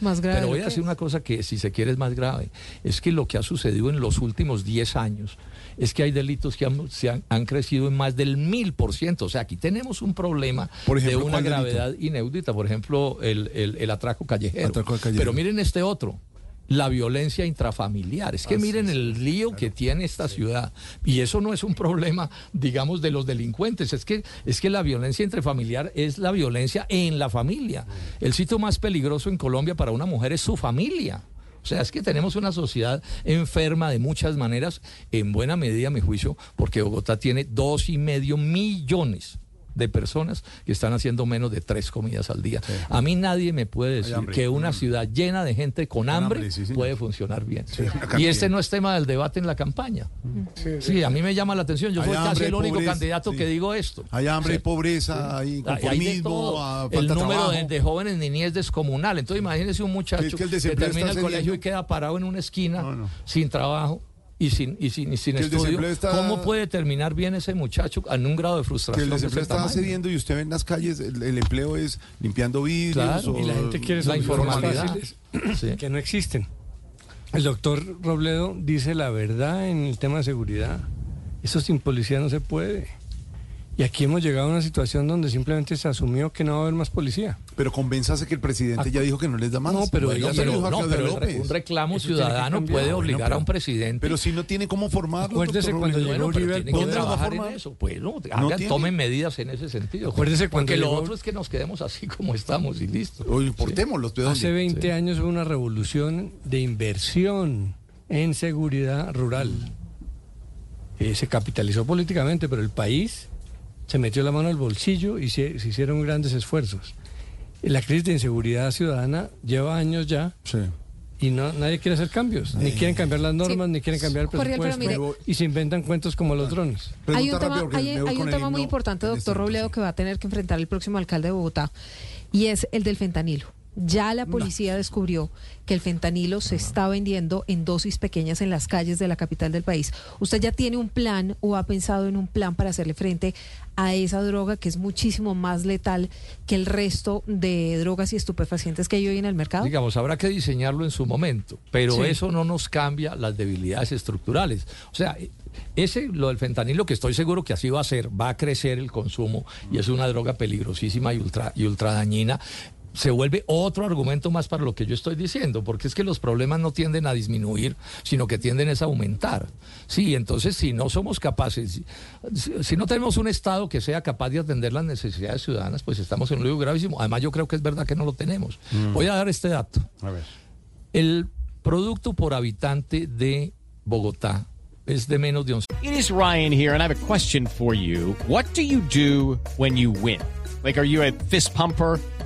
Más grave. Pero voy a decir es. una cosa que si se quiere es más grave. Es que lo que ha sucedido en los últimos 10 años es que hay delitos que han, se han, han crecido en más del mil por ciento. O sea, aquí tenemos un problema Por ejemplo, de una ¿cuál delito? gravedad inaudita. Por ejemplo, el, el- el atraco callejero. Atraco callejero. Pero miren este otro. La violencia intrafamiliar. Es que miren el lío que tiene esta ciudad. Y eso no es un problema, digamos, de los delincuentes. Es que, es que la violencia intrafamiliar es la violencia en la familia. El sitio más peligroso en Colombia para una mujer es su familia. O sea, es que tenemos una sociedad enferma de muchas maneras, en buena medida, a mi juicio, porque Bogotá tiene dos y medio millones de personas que están haciendo menos de tres comidas al día. A mí nadie me puede decir hambre. que una ciudad llena de gente con hambre, hambre, sí, señor. puede funcionar bien. y este no es tema del debate en la campaña. Sí, a mí me llama la atención. Yo Hay soy casi el único pobreza, candidato sí. que digo esto. Hay hambre, hay pobreza, hay Hay- hay de conformismo, todo. ah, el número de, de jóvenes ni niñez descomunal. Entonces imagínese un muchacho Es que el que, desempleo termina el colegio y queda parado en una esquina No, no. sin trabajo y sin, y sin, y sin Que el estudio. está- ¿Cómo puede terminar bien ese muchacho en un grado de Que frustración? el de desempleo ese está tamaño? cediendo y usted ve en las calles, el, el empleo es limpiando vidrios. Claro, o- y la gente quiere la informalidad. fáciles Sí. que no existen. El doctor Robledo dice la verdad en el tema de seguridad. Eso sin policía no se puede. Y aquí hemos llegado a una situación donde simplemente se asumió que no va a haber más policía. Pero convénzase que el presidente ya dijo que no les da más. No, pero Bueno, ella- ya lo Pero, dijo no, pero re- un reclamo Eso ciudadano puede Bueno, obligar pero- a un presidente. Pero si no tiene cómo formarlo. Acuérdese doctor cuando llegó Bueno, Uribe al tiene que ¿Dónde los va a trabajar en formar? eso. Pues no, hagan- tomen medidas en ese sentido. Acuérdese cuando Porque lo llegó- otro es que nos quedemos así como estamos y listo. Oye, importémoslos, ¿de dónde? Hace 20 años hubo una revolución de inversión en seguridad rural. Eh, se capitalizó políticamente, pero el país se metió la mano al bolsillo y se, se hicieron grandes esfuerzos. La crisis de inseguridad ciudadana lleva años ya Sí. y no, nadie quiere hacer cambios. Ni quieren cambiar las normas, ni quieren cambiar el Jorge presupuesto. mire- y se inventan cuentos como los drones. Hay un tema, hay, hay un tema muy importante, este doctor momento, Robledo, que va a tener que enfrentar el próximo alcalde de Bogotá, y es el del fentanilo. Ya la policía descubrió que el fentanilo se está vendiendo en dosis pequeñas en las calles de la capital del país. ¿Usted ya tiene un plan o ha pensado en un plan para hacerle frente a esa droga que es muchísimo más letal que el resto de drogas y estupefacientes que hay hoy en el mercado? Digamos, habrá que diseñarlo en su momento, pero Sí. eso no nos cambia las debilidades estructurales. O sea, eh, ese, lo del fentanilo, que estoy seguro que así va a ser, va a crecer el consumo y es una droga peligrosísima y ultra, y ultra dañina. Se vuelve otro argumento más para lo que yo estoy diciendo, porque es que los problemas no tienden a disminuir, sino que tienden es a aumentar. Sí, entonces si no somos capaces, si, si no tenemos un Estado que sea capaz de atender las necesidades ciudadanas, pues estamos en un lío gravísimo. Además, yo creo que es verdad que no lo tenemos. Voy a dar este dato. A ver. El producto por habitante de Bogotá es de menos de 11 It is Ryan here, and I have a question for you. What do you do when you win? Like, are you a fist pumper?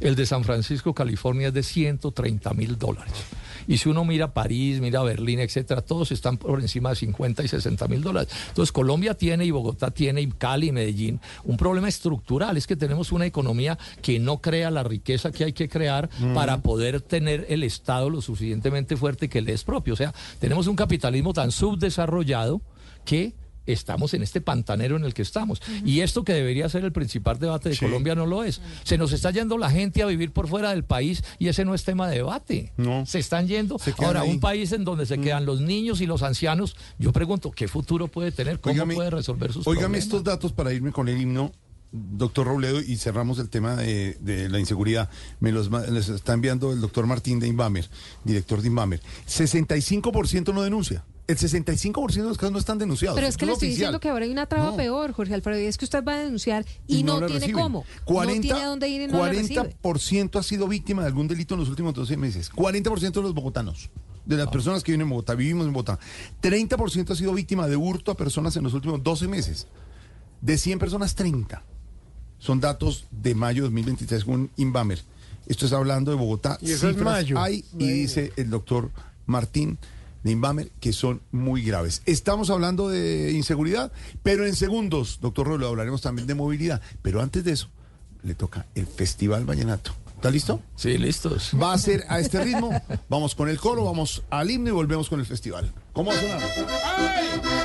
El de San Francisco, California, es de 130 mil dólares. Y si uno mira París, mira Berlín, etcétera, todos están por encima de 50 y 60 mil dólares. Entonces, Colombia tiene, y Bogotá tiene, y Cali, y Medellín, un problema estructural. Es que tenemos una economía que no crea la riqueza que hay que crear para poder tener el Estado lo suficientemente fuerte que le es propio. O sea, tenemos un capitalismo tan subdesarrollado que estamos en este pantanero en el que estamos. Y esto que debería ser el principal debate de Colombia no lo es. Se nos está yendo la gente a vivir por fuera del país y ese no es tema de debate. No. Se están yendo. Se Ahora, ahí. Mm. un país en donde se quedan los niños y los ancianos, yo pregunto, ¿qué futuro puede tener? ¿Cómo puede resolver sus óigame problemas? estos datos para irme con el himno, doctor Robledo, y cerramos el tema de, de la inseguridad. Me los les está enviando el doctor Martín de Inbamer, director de Inbamer. 65% no denuncia. El 65% de los casos no están denunciados. Pero es que le estoy oficial. diciendo que ahora hay una traba No. peor, Jorge Alfredo, y es que usted va a denunciar y, no, tiene reciben. cómo. 40, no tiene a dónde ir y no le recibe. 40% ha sido víctima de algún delito en los últimos 12 meses. 40% de los bogotanos, de Ah. las personas que viven en Bogotá, vivimos en Bogotá. 30% ha sido víctima de hurto a personas en los últimos 12 meses. De 100 personas, 30. Son datos de mayo de 2023 según Inbamer. Esto es hablando de Bogotá. Y eso es mayo. Hay, y dice el doctor Martín de Inbamer que son muy graves. Estamos hablando de inseguridad, pero en segundos, doctor Rolo, hablaremos también de movilidad. Pero antes de eso, le toca el Festival Vallenato. ¿Está listo? Sí, listos. Va a ser a este ritmo. Vamos con el coro, vamos al himno y volvemos con el festival. ¿Cómo va a sonar?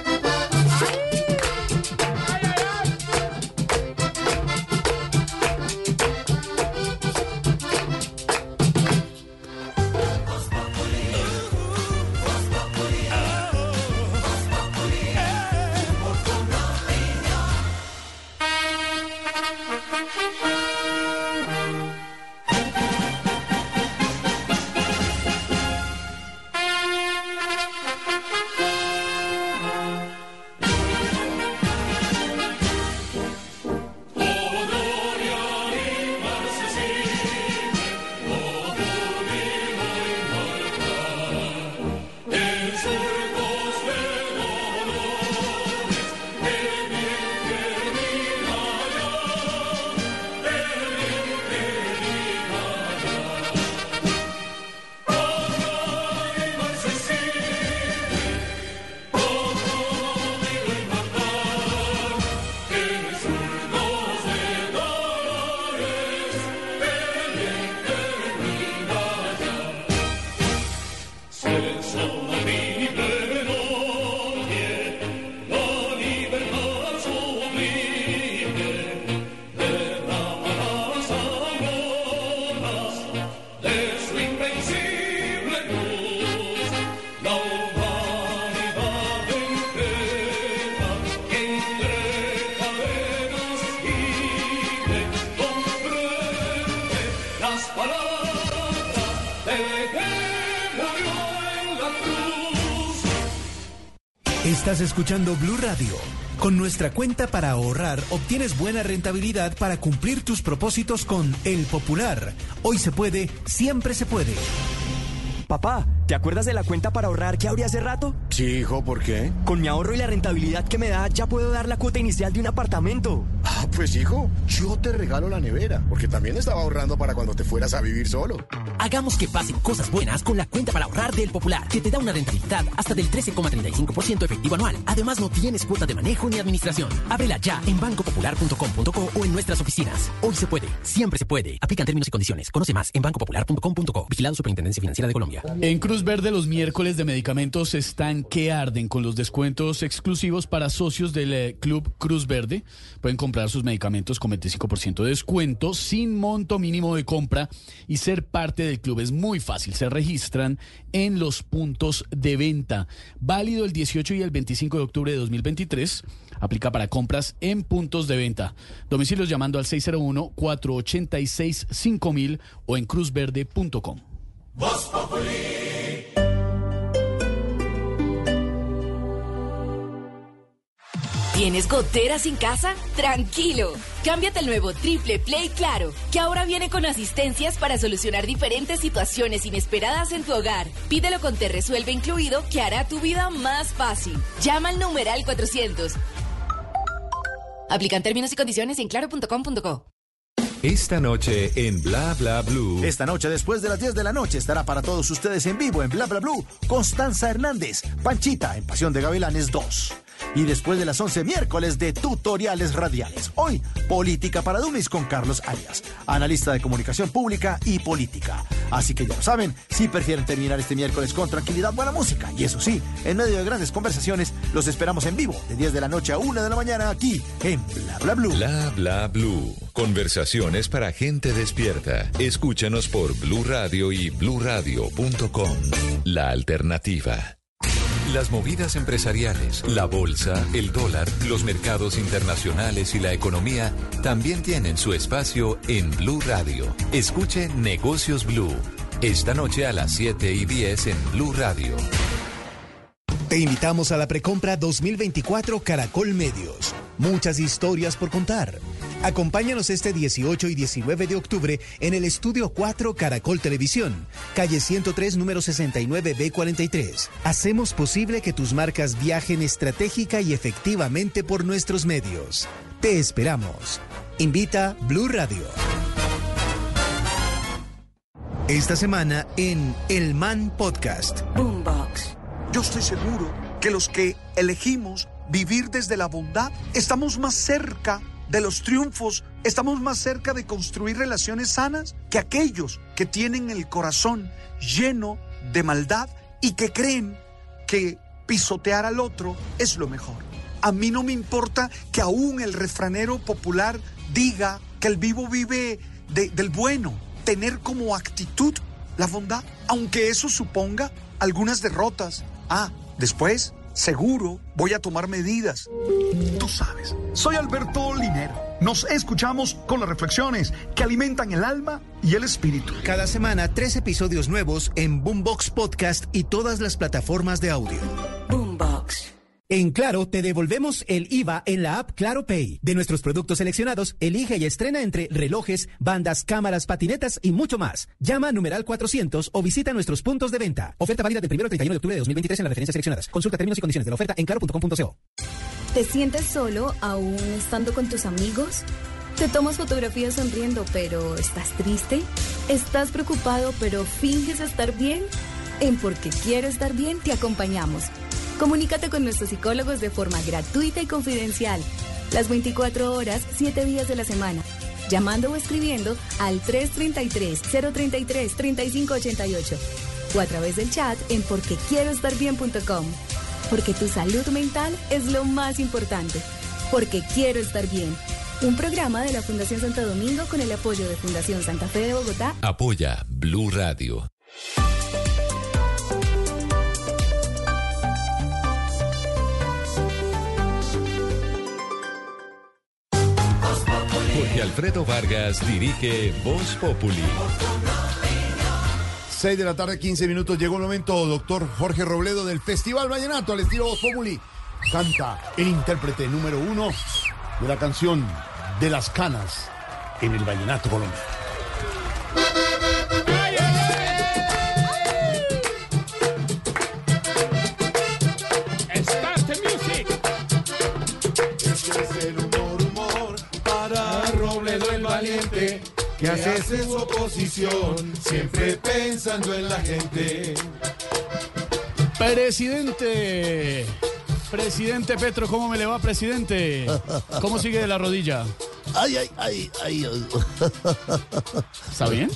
Estás escuchando Blue Radio. Con nuestra cuenta para ahorrar obtienes buena rentabilidad para cumplir tus propósitos con El Popular. Hoy se puede, siempre se puede. Papá, ¿te acuerdas de la cuenta para ahorrar que abrí hace rato? Sí, hijo, ¿por qué? Con mi ahorro y la rentabilidad que me da, ya puedo dar la cuota inicial de un apartamento. Ah, pues hijo, yo te regalo la nevera, porque también estaba ahorrando para cuando te fueras a vivir solo. Hagamos que pasen cosas buenas con la cuenta para ahorrar del Popular, que te da una rentabilidad hasta del 13,35% efectivo anual. Además, no tienes cuota de manejo ni administración. Ábrela ya en bancopopular.com.co o en nuestras oficinas. Hoy se puede, siempre se puede. Aplican términos y condiciones. Conoce más en bancopopular.com.co. Vigilado Superintendencia Financiera de Colombia. En Cruz Verde los miércoles de medicamentos están que arden con los descuentos exclusivos para socios del eh, Club Cruz Verde. Pueden comprar sus medicamentos con 25% de descuento sin monto mínimo de compra y ser parte del club es muy fácil. Se registran en los puntos de venta. Válido el 18 y el 25 de octubre de 2023. Aplica para compras en puntos de venta. Domicilios llamando al 601-486-5000 o en cruzverde.com. ¿Tienes goteras en casa? Tranquilo. Cámbiate el nuevo Triple Play Claro, que ahora viene con asistencias para solucionar diferentes situaciones inesperadas en tu hogar. Pídelo con Te Resuelve incluido, que hará tu vida más fácil. Llama al numeral 400. Aplican términos y condiciones en claro.com.co. Esta noche en Bla Bla Blue. Esta noche, después de las 10 de la noche, estará para todos ustedes en vivo en Bla Bla Blue Constanza Hernández, Panchita en Pasión de Gavilanes 2. Y después de las 11, miércoles de tutoriales radiales. Hoy, Política para Dummies con Carlos Arias, analista de comunicación pública y política. Así que ya lo saben, si prefieren terminar este miércoles con tranquilidad, buena música. Y eso sí, en medio de grandes conversaciones, los esperamos en vivo de 10 de la noche a 1 de la mañana aquí en Bla Bla Blue. Bla Bla Blue. Conversaciones para gente despierta. Escúchanos por Blue Radio y bluradio.com. La alternativa. Las movidas empresariales, la bolsa, el dólar, los mercados internacionales y la economía también tienen su espacio en Blue Radio. Escuche Negocios Blue. Esta noche a las 7 y 10 en Blue Radio. Te invitamos a la precompra 2024 Caracol Medios. Muchas historias por contar. Acompáñanos este 18 y 19 de octubre en el Estudio 4 Caracol Televisión, calle 103, número 69B43. Hacemos posible que tus marcas viajen estratégica y efectivamente por nuestros medios. Te esperamos. Invita Blue Radio. Esta semana en El Man Podcast. Boombox. Yo estoy seguro que los que elegimos vivir desde la bondad estamos más cerca de los triunfos, estamos más cerca de construir relaciones sanas que aquellos que tienen el corazón lleno de maldad y que creen que pisotear al otro es lo mejor. A mí no me importa que aún el refranero popular diga que el vivo vive de- del bueno, tener como actitud la bondad, aunque eso suponga algunas derrotas. Ah, después, seguro, voy a tomar medidas. Tú sabes, soy Alberto Linero. Nos escuchamos con las reflexiones que alimentan el alma y el espíritu. Cada semana, tres episodios nuevos en Boombox Podcast y todas las plataformas de audio. Boombox. En Claro, te devolvemos el IVA en la app Claro Pay. De nuestros productos seleccionados, elige y estrena entre relojes, bandas, cámaras, patinetas y mucho más. Llama a numeral 400 o visita nuestros puntos de venta. Oferta válida del 1 al 31 de octubre de 2023 en las referencias seleccionadas. Consulta términos y condiciones de la oferta en claro.com.co. ¿Te sientes solo aún estando con tus amigos? ¿Te tomas fotografías sonriendo pero estás triste? ¿Estás preocupado pero finges estar bien? En Porque Quiero Estar Bien te acompañamos. Comunícate con nuestros psicólogos de forma gratuita y confidencial. Las 24 horas, 7 días de la semana. Llamando o escribiendo al 333-033-3588 o a través del chat en porquequieroestarbien.com. Porque tu salud mental es lo más importante. Porque quiero estar bien. Un programa de la Fundación Santo Domingo con el apoyo de Fundación Santa Fe de Bogotá. Apoya Blue Radio. Alfredo Vargas dirige Voz Populi. 6 de la tarde, 15 minutos. Llegó el momento, doctor Jorge Robledo, del Festival Vallenato al estilo Voz Populi. Canta el intérprete número uno de la canción de las canas en el Vallenato colombiano. Que hace su oposición siempre pensando en la gente. Presidente. Presidente Petro, ¿cómo me le va, presidente? ¿Cómo sigue de la rodilla? Ay, ay, ay, ay. ¿Está bien?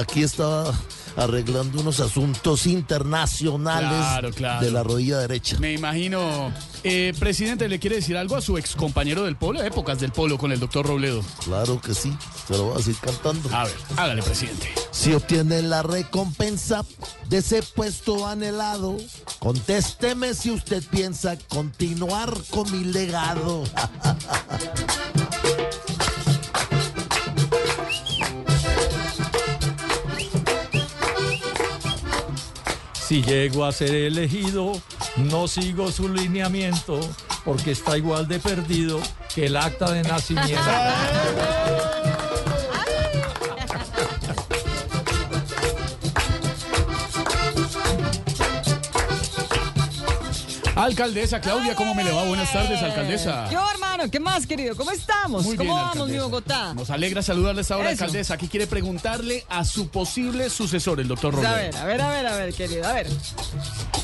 Aquí estaba arreglando unos asuntos internacionales Claro, claro. de la rodilla derecha. Me imagino. Eh, presidente, ¿le quiere decir algo a su ex compañero del polo? Épocas del polo con el doctor Robledo. Claro que sí, se lo voy a decir cantando. A ver, hágale, presidente. Si obtiene la recompensa de ese puesto anhelado, contésteme si usted piensa continuar con mi legado. Si llego a ser elegido, no sigo su lineamiento, porque está igual de perdido que el acta de nacimiento. Alcaldesa Claudia, ¿cómo me le va? Buenas tardes, alcaldesa. Yo, hermano, ¿qué más, querido? ¿Cómo estamos? Muy ¿Cómo bien, vamos, mi. Bogotá? Nos alegra saludarles ahora, Eso. alcaldesa. Aquí quiere preguntarle a su posible sucesor, el doctor Robledo. a ver, a ver, a ver, a ver, querido, a ver.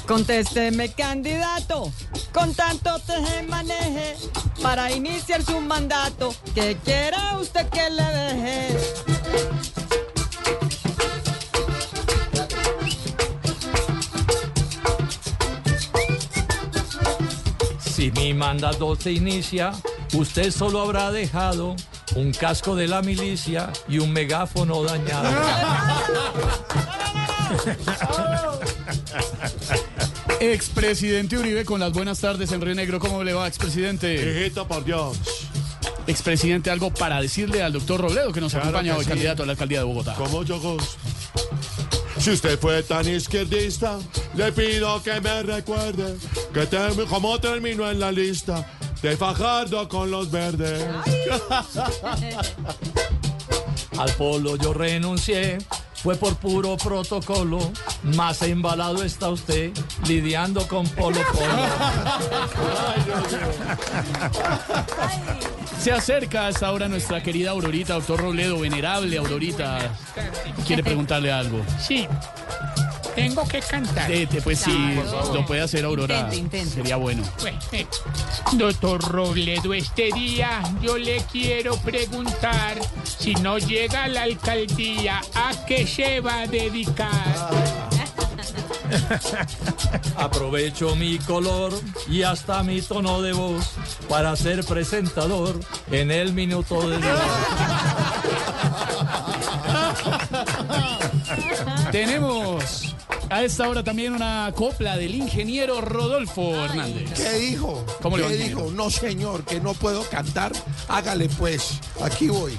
Contésteme, candidato, con tanto teje maneje para iniciar su mandato. ¿Qué quiera usted que le deje? Mi mandato se inicia, usted solo habrá dejado un casco de la milicia y un megáfono dañado. Expresidente Uribe, con las buenas tardes en Río Negro. ¿Cómo le va, expresidente? por Dios. Expresidente, algo para decirle al doctor Robledo que nos Claro acompaña que hoy, sí. candidato a la alcaldía de Bogotá. Como yo gozo. Si usted fue tan izquierdista le pido que me recuerde que como termino en la lista de Fajardo con los verdes. Al polo yo renuncié, fue por puro protocolo. Más embalado está usted lidiando con polo polo. Se acerca hasta ahora nuestra querida Aurorita, doctor Robledo, venerable Aurorita. Quiere preguntarle algo. Sí. Tengo que cantar. Tete, pues sí, Claro. lo puede hacer Aurora. Intente, intente. Sería bueno. Bueno, eh, Doctor Robledo, este día yo le quiero preguntar si no llega a la alcaldía, ¿a qué se va a dedicar? Aprovecho mi color y hasta mi tono de voz para ser presentador en el minuto de Tenemos a esta hora también una copla del ingeniero Rodolfo Hernández. ¿Qué dijo? ¿Cómo le ¿Qué ingeniero? dijo? No, señor, que no puedo cantar. Hágale pues. Aquí voy.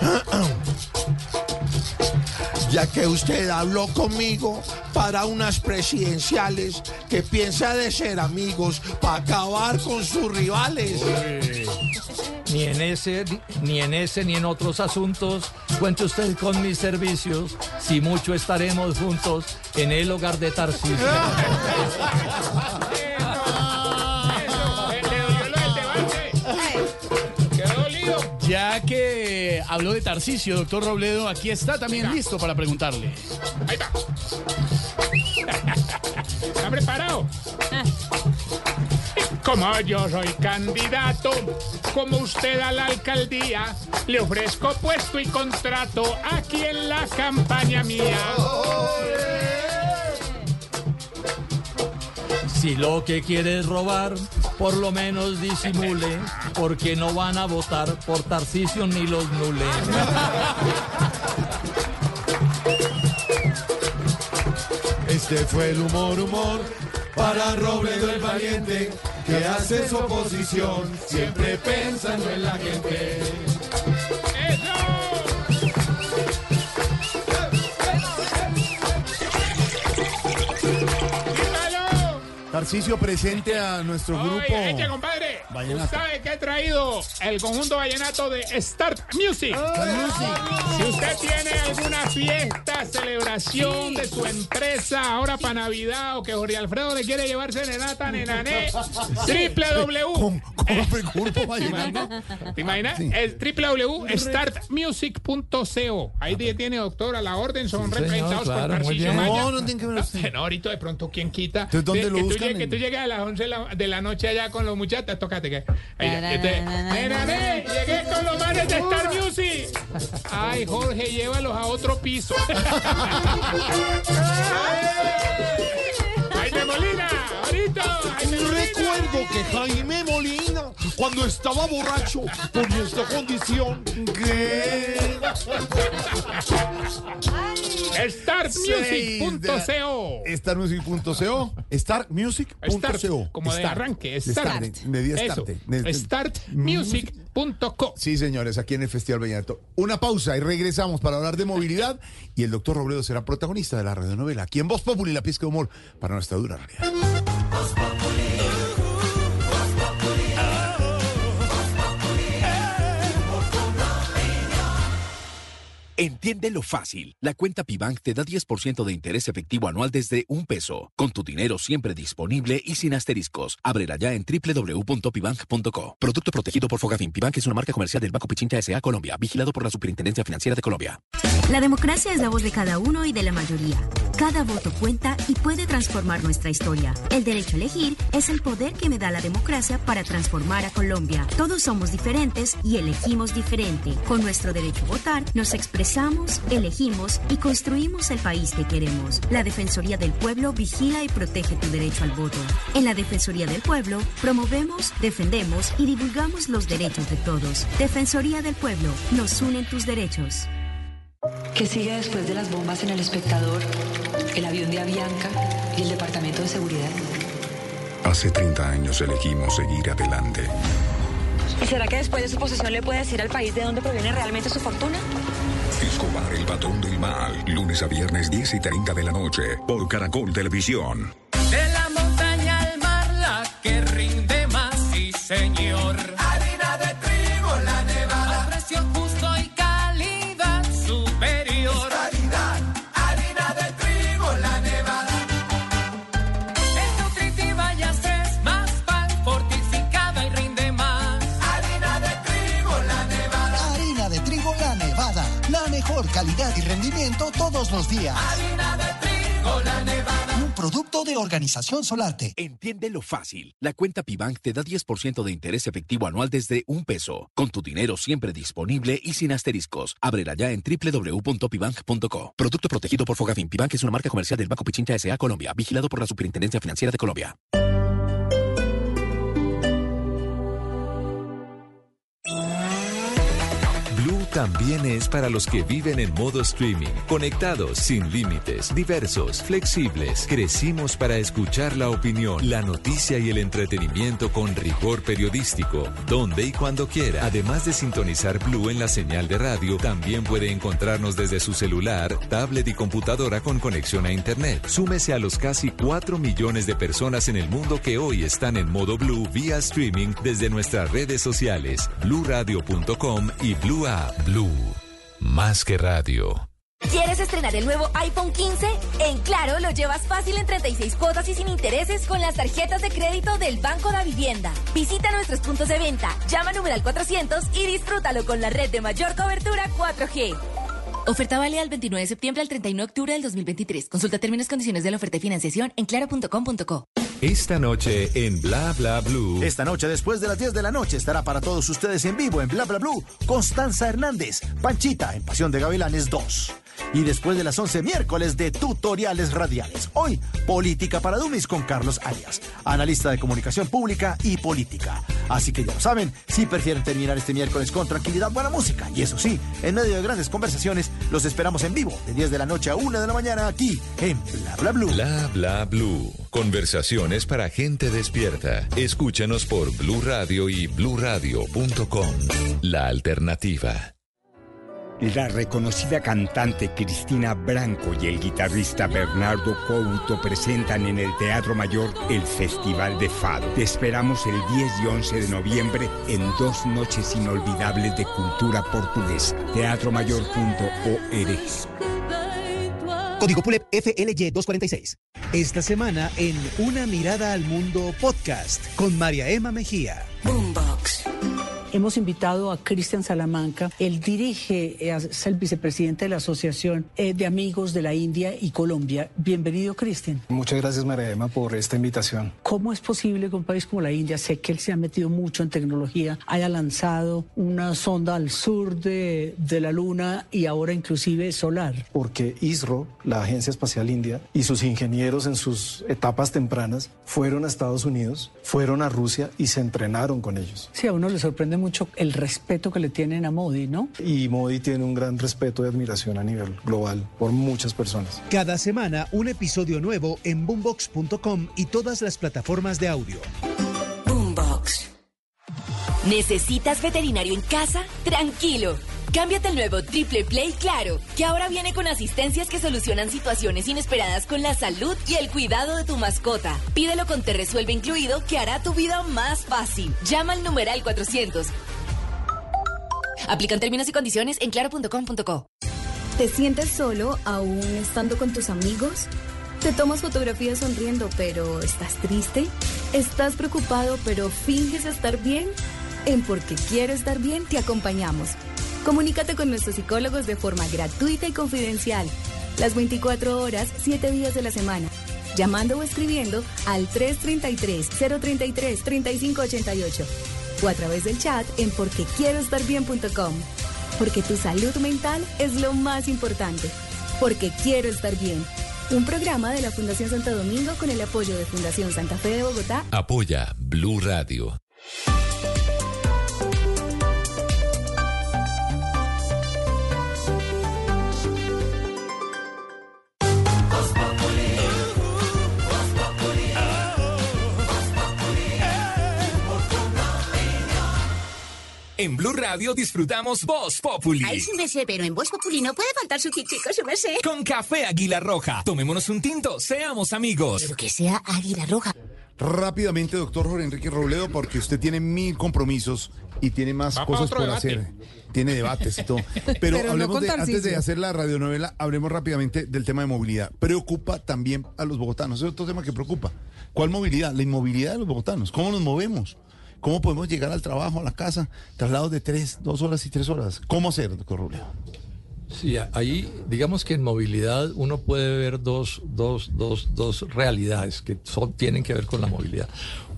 Ya que usted habló conmigo para unas presidenciales que piensa de ser amigos para acabar con sus rivales. Ni en ese, ni en ese, ni en otros asuntos. Cuente usted con mis servicios. Si mucho estaremos juntos en el hogar de Tarcisio. Ya que habló de Tarcisio, doctor Robledo, aquí está también listo para preguntarle. Ahí va. ¿Está preparado? Como yo soy candidato, como usted a la alcaldía, le ofrezco puesto y contrato aquí en la campaña mía. Si lo que quiere es robar, por lo menos disimule, porque no van a votar por Tarcisio ni los nules. Este fue el humor, humor, para Robledo el valiente, que hace su oposición, siempre pensando en la gente. Tarcicio presente a nuestro grupo. Eche, compadre. Vallenato. ¿Usted sabe qué ha traído el conjunto vallenato de Start Music? Si usted tiene alguna fiesta, celebración de su empresa, ahora para Navidad, o que Jorge Alfredo le quiere llevar serenata, nenané, www. grupo vallenato. ¿Te imaginas? Es www.startmusic.co. Ahí tiene, doctor, a la orden, son Sí, representados señor, por claro, Tarcisio bien. Maya. No, no tiene que ver usted. No, ahorita de pronto, ¿quién quita? Entonces, ¿dónde De- lo buscan que tú llegues a las 11 de la, noche allá con los muchachos, tócate que. Llegué con los manes de Star Music. Ay, Jorge, llévalos a otro piso. Jaime Molina, ahorita. Recuerdo que Jaime Molina, cuando estaba borracho, ponía esta condición que... Startmusic.co. Startmusic.co. Startmusic.co. Start, como de Start. arranque. Start. día Eso. start. Startmusic.co. Sí, señores, aquí en el Festival Vallenato. Una pausa y regresamos para hablar de movilidad. Y el doctor Robledo será protagonista de la radionovela. Aquí en Voz Populi, la pizca de humor para nuestra dura realidad. Entiende lo fácil. La cuenta Pibank te da 10% de interés efectivo anual desde un peso, con tu dinero siempre disponible y sin asteriscos. Ábrela ya en www.pibank.co. Producto protegido por Fogafín. Pibank es una marca comercial del Banco Pichincha S.A. Colombia, vigilado por la Superintendencia Financiera de Colombia. La democracia es la voz de cada uno y de la mayoría. Cada voto cuenta y puede transformar nuestra historia. El derecho a elegir es el poder que me da la democracia para transformar a Colombia. Todos somos diferentes y elegimos diferente. Con nuestro derecho a votar nos expresamos, elegimos y construimos el país que queremos. La Defensoría del Pueblo vigila y protege tu derecho al voto. En la Defensoría del Pueblo promovemos, defendemos y divulgamos los derechos de todos. Defensoría del Pueblo, nos unen tus derechos. ¿Qué sigue después de las bombas en el espectador, el avión de Avianca y el departamento de seguridad? Hace 30 años elegimos seguir adelante. ¿Y será que después de su posesión le puede decir al país de dónde proviene realmente su fortuna? Escobar, el patrón del mal. Lunes a viernes 10 y 30 de la noche. Por Caracol Televisión. De la montaña al mar, la que rinde más, sí señor. Todos los días. Harina de trigo, la nevada. Un producto de Organización Solarte. Entiende lo fácil. La cuenta Pibank te da 10% de interés efectivo anual desde un peso. Con tu dinero siempre disponible y sin asteriscos. Ábrela ya en www.pibank.co. Producto protegido por Fogafín. Pibank es una marca comercial del Banco Pichincha S.A. Colombia. Vigilado por la Superintendencia Financiera de Colombia. También es para los que viven en modo streaming, conectados, sin límites, diversos, flexibles. Crecimos para escuchar la opinión, la noticia y el entretenimiento con rigor periodístico, donde y cuando quiera. Además de sintonizar Blue en la señal de radio, también puede encontrarnos desde su celular, tablet y computadora con conexión a Internet. Súmese a los casi 4 millones de personas en el mundo que hoy están en modo Blue vía streaming desde nuestras redes sociales, bluradio.com y Blue App. Blue, más que radio. ¿Quieres estrenar el nuevo iPhone 15? En Claro lo llevas fácil en 36 cuotas y sin intereses con las tarjetas de crédito del Banco de Vivienda. Visita nuestros puntos de venta, llama al numeral 400 y disfrútalo con la red de mayor cobertura 4G. Oferta válida del 29 de septiembre al 31 de octubre del 2023. Consulta términos y condiciones de la oferta de financiación en claro.com.co. Esta noche en Bla Bla Blue. Esta noche, después de las 10 de la noche, estará para todos ustedes en vivo en Bla Bla Blue Constanza Hernández, Panchita en Pasión de Gavilanes 2. Y después de las 11, miércoles de tutoriales radiales. Hoy, Política para Dummies con Carlos Arias, analista de comunicación pública y política. Así que ya lo saben, si prefieren terminar este miércoles con tranquilidad, buena música. Y eso sí, en medio de grandes conversaciones, los esperamos en vivo de 10 de la noche a 1 de la mañana aquí en Bla Bla Blue. Bla Bla Blue. Conversaciones para gente despierta. Escúchanos por Blue Radio y bluradio.com. La alternativa. La reconocida cantante Cristina Branco y el guitarrista Bernardo Couto presentan en el Teatro Mayor el Festival de Fado. Te esperamos el 10 y 11 de noviembre en dos noches inolvidables de cultura portuguesa. Teatromayor.org. Código PULEP FLY 246. Esta semana en Una Mirada al Mundo Podcast con María Emma Mejía. Boombox. Hemos invitado a Cristian Salamanca. Él dirige, eh, es el vicepresidente de la Asociación eh, de Amigos de la India y Colombia. Bienvenido, Cristian. Muchas gracias, María Emma, por esta invitación. ¿Cómo es posible que un país como la India, sé que él se ha metido mucho en tecnología, haya lanzado una sonda al sur de, de la Luna y ahora inclusive solar? Porque ISRO, la Agencia Espacial India, y sus ingenieros en sus etapas tempranas fueron a Estados Unidos, fueron a Rusia y se entrenaron con ellos. Sí, a uno le sorprende mucho el respeto que le tienen a Modi, ¿no? Y Modi tiene un gran respeto y admiración a nivel global por muchas personas. Cada semana un episodio nuevo en boombox.com y todas las plataformas de audio. Boombox. ¿Necesitas veterinario en casa? Tranquilo. Cámbiate el nuevo Triple Play Claro, que ahora viene con asistencias que solucionan situaciones inesperadas con la salud y el cuidado de tu mascota. Pídelo con Te Resuelve incluido, que hará tu vida más fácil. Llama al numeral 400. Aplican términos y condiciones en claro.com.co. ¿Te sientes solo aún estando con tus amigos? ¿Te tomas fotografías sonriendo pero estás triste? ¿Estás preocupado pero finges estar bien? En Porque Quiero Estar Bien te acompañamos. Comunícate con nuestros psicólogos de forma gratuita y confidencial. Las 24 horas, 7 días de la semana. Llamando o escribiendo al 333-033-3588 o a través del chat en porquequieroestarbien.com. Porque tu salud mental es lo más importante. Porque quiero estar bien. Un programa de la Fundación Santo Domingo con el apoyo de Fundación Santa Fe de Bogotá. Apoya Blue Radio. En Blue Radio disfrutamos Voz Populi. Ay, sí me sé, pero en Voz Populi no puede faltar su me sé. Con café Águila Roja. Tomémonos un tinto, seamos amigos. Pero que sea Águila Roja. Rápidamente, doctor Jorge Enrique Robledo, porque usted tiene mil compromisos y tiene más cosas por debate. hacer. Tiene debates y todo. Pero, hablemos de, antes de hacer la radionovela, hablemos rápidamente del tema de movilidad. Preocupa también a los bogotanos. Es otro tema que preocupa. ¿Cuál movilidad? La inmovilidad de los bogotanos. ¿Cómo nos movemos? ¿Cómo podemos llegar al trabajo, a la casa? Traslados de tres, dos horas y tres horas. ¿Cómo hacer, doctor Robledo? Sí, ahí digamos que en movilidad uno puede ver dos, dos, dos, dos realidades que son, tienen que ver con la movilidad.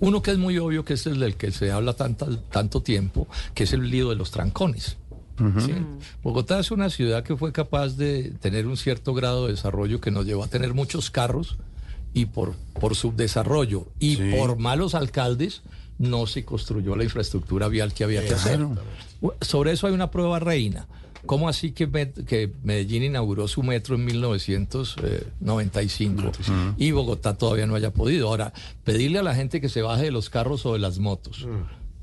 Uno que es muy obvio, que es el del que se habla tanta- tanto tiempo, que es el lío de los trancones. ¿sí? Bogotá es una ciudad que fue capaz de tener un cierto grado de desarrollo que nos llevó a tener muchos carros y por, por subdesarrollo y por malos alcaldes no se construyó la infraestructura vial que había que hacer. Sobre eso hay una prueba reina. ¿Cómo así que, Med- que Medellín inauguró su metro en 1995 y Bogotá todavía no haya podido? Ahora, pedirle a la gente que se baje de los carros o de las motos.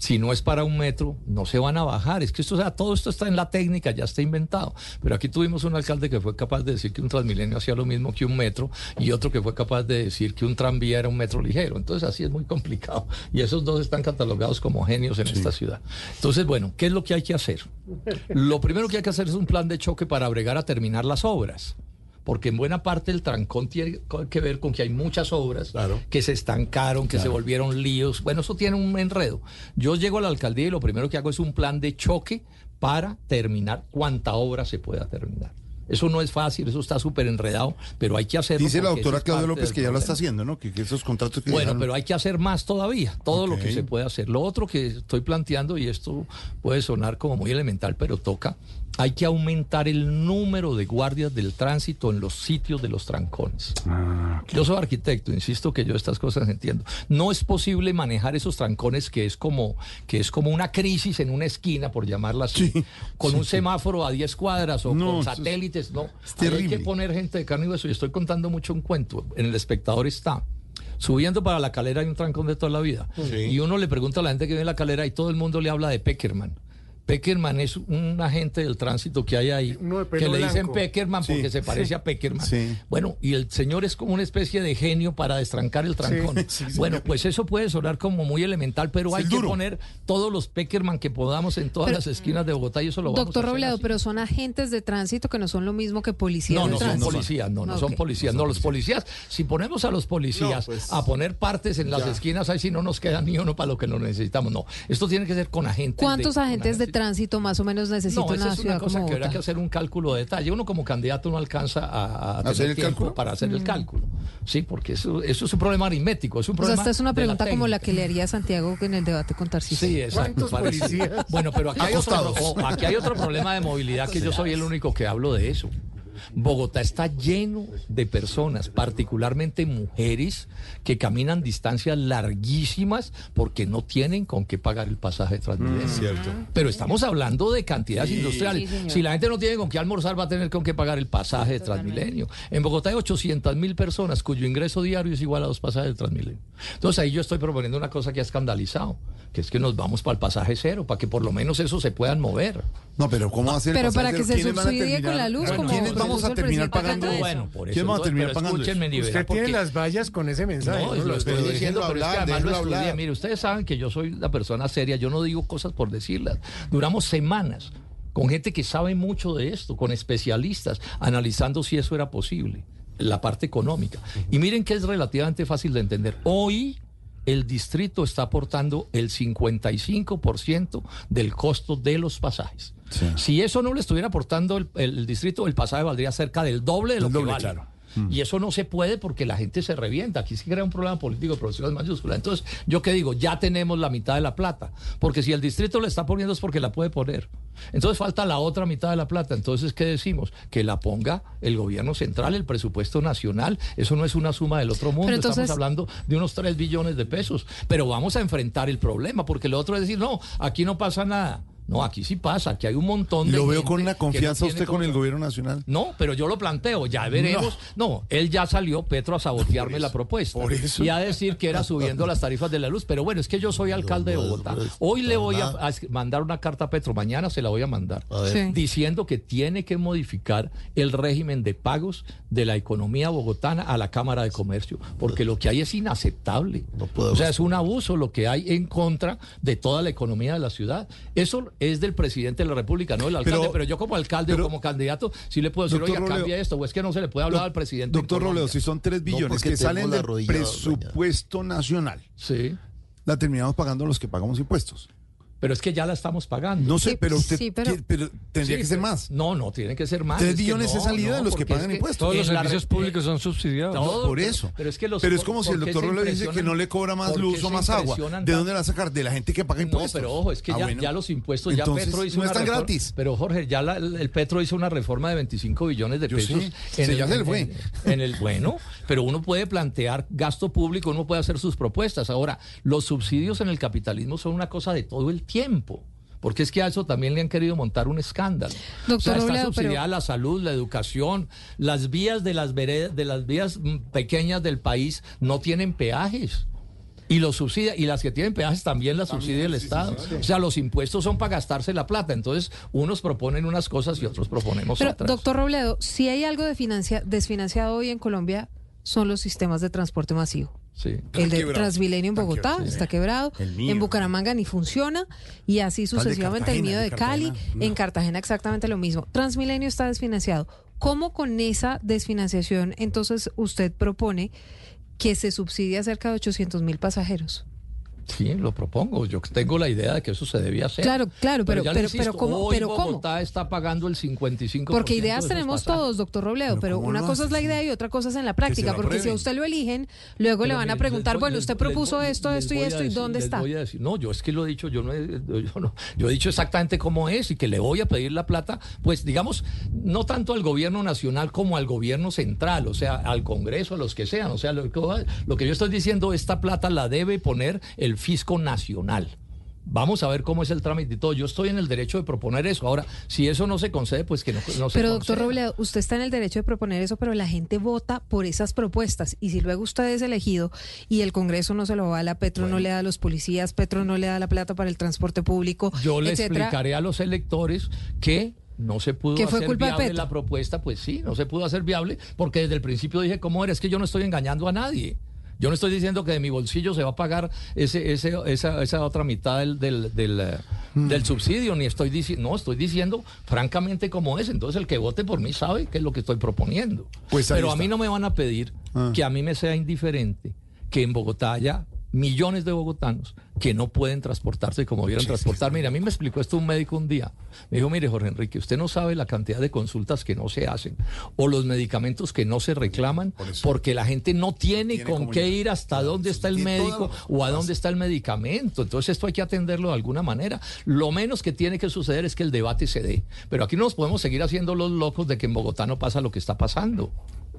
Si no es para un metro, no se van a bajar. Es que esto, o sea, todo esto está en la técnica, ya está inventado. Pero aquí tuvimos un alcalde que fue capaz de decir que un Transmilenio hacía lo mismo que un metro y otro que fue capaz de decir que un tranvía era un metro ligero. Entonces así es muy complicado. Y esos dos están catalogados como genios en esta ciudad. Entonces, bueno, ¿qué es lo que hay que hacer? Lo primero que hay que hacer es un plan de choque para bregar a terminar las obras. Porque en buena parte el trancón tiene que ver con que hay muchas obras que se estancaron, que se Claro. volvieron líos. Bueno, eso tiene un enredo. Yo llego a la alcaldía y lo primero que hago es un plan de choque para terminar cuanta obra se pueda terminar. Eso no es fácil, eso está súper enredado, pero hay que hacerlo. Dice la doctora es Claudia López que ya lo está haciendo, ¿no? Que, que esos contratos que Bueno, pero hay que hacer más todavía, todo lo que se puede hacer. Lo otro que estoy planteando, y esto puede sonar como muy elemental, pero toca, hay que aumentar el número de guardias del tránsito en los sitios de los trancones. Ah, Yo soy arquitecto, insisto que yo estas cosas entiendo. No es posible manejar esos trancones que es como, que es como una crisis en una esquina, por llamarla así, con un semáforo a 10 cuadras o No, con satélites, no. hay que poner gente de carne y hueso. Y estoy contando mucho un cuento. En el espectador está. Subiendo para la calera hay un trancón de toda la vida. Sí. Y uno le pregunta a la gente que vive en la calera y todo el mundo le habla de Peckerman. Peckerman es un agente del tránsito que hay ahí, de que le dicen blanco. Peckerman porque Sí. se parece Sí. a Peckerman. Sí. Bueno, y el señor es como una especie de genio para destrancar el trancón. Sí, sí, bueno, pues eso puede sonar como muy elemental, pero hay que duro. poner todos los Peckerman que podamos en todas Pero- las esquinas de Bogotá y eso lo vamos a Doctor hacer Robledo, así. pero son agentes de tránsito que no son lo mismo que policías No, de no son tránsito. policías, no, no son policías. No, los policías, si ponemos a los policías a poner partes en las Ya. esquinas, ahí sí no nos queda ni uno para lo que lo necesitamos. No, esto tiene que ser con agentes. de- ¿Cuántos con agentes de tránsito más o menos necesita no, esa una es ciudad una cosa como que habrá que hacer un cálculo de detalle. Uno como candidato no alcanza a, a ¿Hacer tener el tiempo cálculo? para hacer el Mm. cálculo. Sí, porque eso, eso es un problema aritmético, es un O sea, problema esta es una de la pregunta como la que le haría a Santiago en el debate con Tarcísio. Sí, exacto. Bueno, pero aquí hay, otro, Acostados. o- aquí hay otro problema de movilidad que yo soy el único que hablo de eso. Bogotá está lleno de personas, particularmente mujeres, que caminan distancias larguísimas porque no tienen con qué pagar el pasaje de Transmilenio. Mm, cierto. Pero estamos hablando de cantidades Sí. industriales. Sí, si la gente no tiene con qué almorzar, va a tener con qué pagar el pasaje de Transmilenio. En Bogotá hay 800 mil personas cuyo ingreso diario es igual a dos pasajes de Transmilenio. Entonces ahí yo estoy proponiendo una cosa que ha escandalizado, que es que nos vamos para el pasaje cero, para que por lo menos eso se puedan mover. No, pero ¿cómo ser? Pero para que se ¿Quiénes van a subsidie con la luz, Bueno, como ¿Quiénes vamos a terminar pagando? Bueno, por eso ¿Quién va a entonces, terminar pero pagando? escúchenme, ni Usted tiene las vallas con ese mensaje. No, ¿no? lo estoy diciendo, pero es que además lo estudié. hablar. Mire, ustedes saben que yo soy la persona seria, yo no digo cosas por decirlas. Duramos semanas con gente que sabe mucho de esto, con especialistas, analizando si eso era posible, la parte económica. Y miren que es relativamente fácil de entender. Hoy el distrito está aportando el 55% del costo de los pasajes. Si eso no le estuviera aportando el, el distrito, el pasaje valdría cerca del doble de lo El que doble, vale. claro. Y eso no se puede porque la gente se revienta. Aquí sí crea un problema político de profesionales mayúsculas. Entonces, yo qué digo, ya tenemos la mitad de la plata. Porque si el distrito le está poniendo es porque la puede poner. Entonces falta la otra mitad de la plata. Entonces, ¿qué decimos? Que la ponga el gobierno central, el presupuesto nacional. Eso no es una suma del otro mundo. Entonces- Estamos hablando de unos 3 billones de pesos. Pero vamos a enfrentar el problema porque lo otro es decir, no, aquí no pasa nada. No, aquí sí pasa, aquí hay un montón de Lo veo gente con no confianza usted con el gobierno nacional. No, pero yo lo planteo, ya veremos. No, él ya salió, Petro, a sabotearme la propuesta. por eso. Y a decir que era subiendo las tarifas de la luz. Pero bueno, es que yo soy alcalde de Bogotá. Hoy le voy a, a mandar una carta a Petro, mañana se la voy a mandar, ver. Sí. diciendo que tiene que modificar el régimen de pagos de la economía bogotana a la Cámara de Comercio, porque lo que hay es inaceptable. o sea, es un abuso lo que hay en contra de toda la economía de la ciudad. Eso es del presidente de la República, no del alcalde, Pero- pero, yo como alcalde pero- o como candidato sí le puedo decir, oiga, Robledo- cambia esto, o es que no se le puede hablar al presidente. en Doctor. Robledo, si son 3 billones que salen del presupuesto nacional, la terminamos pagando los que pagamos impuestos. Pero es que ya la estamos pagando. No sé, pero usted sí, pero- quiere- pero tendría Sí, que ser más. No, no, tiene que ser más. Tres Es que billones no, es salida no, de los que pagan es impuestos. Todos los servicios públicos son subsidiados. Todo, por eso. Pero es que los Pero es como si el ¿por qué doctor Robledo dice que no le cobra más ¿Por qué luz o más agua. ¿De dónde la va a sacar? De la gente que paga No, impuestos. pero ojo, es que Ah, ya, bueno. ya los impuestos, ya Entonces, Petro hizo no una es tan reforma- gratis. Pero Jorge, ya la- el Petro hizo una reforma de 25 billones de Yo pesos. sí. Sí, ya se le fue. En, en el bueno, pero uno puede plantear gasto público, uno puede hacer sus propuestas. Ahora, los subsidios en el capitalismo son una cosa de todo el tiempo. Porque es que a eso también le han querido montar un escándalo. Doctor o sea, está Robledo, subsidiada pero- la salud, la educación, las vías de las veredas, de las vías mm, pequeñas del país no tienen peajes. Y los subsidia, y las que tienen peajes también las subsidia el Estado. O sea, los impuestos son para gastarse la plata. Entonces, unos proponen unas cosas y otros proponemos Pero, otras. doctor Robledo, si hay algo de financia- desfinanciado hoy en Colombia, son los sistemas de transporte masivo. Sí. El de. Transmilenio en Bogotá está quebrado, en Bucaramanga ni funciona y así sucesivamente el mío de Cali, Cartagena, en Cartagena exactamente lo mismo. Transmilenio está desfinanciado. ¿Cómo con esa desfinanciación entonces usted propone que se subsidie cerca de 800 mil pasajeros? Sí, lo propongo. Yo tengo la idea de que eso se debía hacer. Claro, claro, pero- ya le pero- insisto, pero ¿cómo- hoy pero cómo? Está pagando el 55%. Porque de ideas tenemos pasajes. todos, doctor Robledo, pero, ¿cómo una cosa es la idea y otra cosa es en la práctica, porque si a usted lo eligen, luego le Pero van a preguntar, voy- bueno, usted propuso voy- esto, les esto y esto, ¿y dónde está? voy a decir, no, yo es que lo he dicho, yo no he, yo no, yo he dicho exactamente cómo es y que le voy a pedir la plata, pues digamos, no tanto al gobierno nacional como al gobierno central, o sea, al Congreso, a los que sean, o sea, lo, que- lo que yo estoy diciendo, esta plata la debe poner el fisco nacional. Vamos a ver cómo es el trámite y todo. Yo estoy en el derecho de proponer eso. Ahora, si eso no se concede, pues que no, no se Pero doctor. Robledo, usted está en el derecho de proponer eso, pero la gente vota por esas propuestas. Y si luego usted es elegido y el Congreso no se lo vale, Petro no le da a los policías, Petro no le da la plata para el transporte público, Yo le etcétera. explicaré a los electores que no se pudo Que fue hacer culpa de viable Petro. la propuesta, pues sí, no se pudo hacer viable, porque desde el principio dije, ¿cómo era? Es que yo no estoy engañando a nadie. Yo no estoy diciendo que de mi bolsillo se va a pagar ese, ese, esa, esa otra mitad del, del, del, Mm. del subsidio, ni estoy diciendo, no, estoy diciendo francamente cómo es. Entonces el que vote por mí sabe qué es lo que estoy proponiendo. Pues Pero a mí no me van a pedir Ah. que a mí me sea indiferente que en Bogotá haya millones de bogotanos que no pueden transportarse como vieran transportar. Mire, a mí me explicó esto un médico un día. Me dijo, mire, Jorge Enrique, usted no sabe la cantidad de consultas que no se hacen o los medicamentos que no se reclaman porque la gente no tiene, Tiene con qué ir hasta dónde está el médico o a dónde está el medicamento. Entonces esto hay que atenderlo de alguna manera. Lo menos que tiene que suceder es que el debate se dé. Pero aquí no nos podemos seguir haciendo los locos de que en Bogotá no pasa lo que está pasando.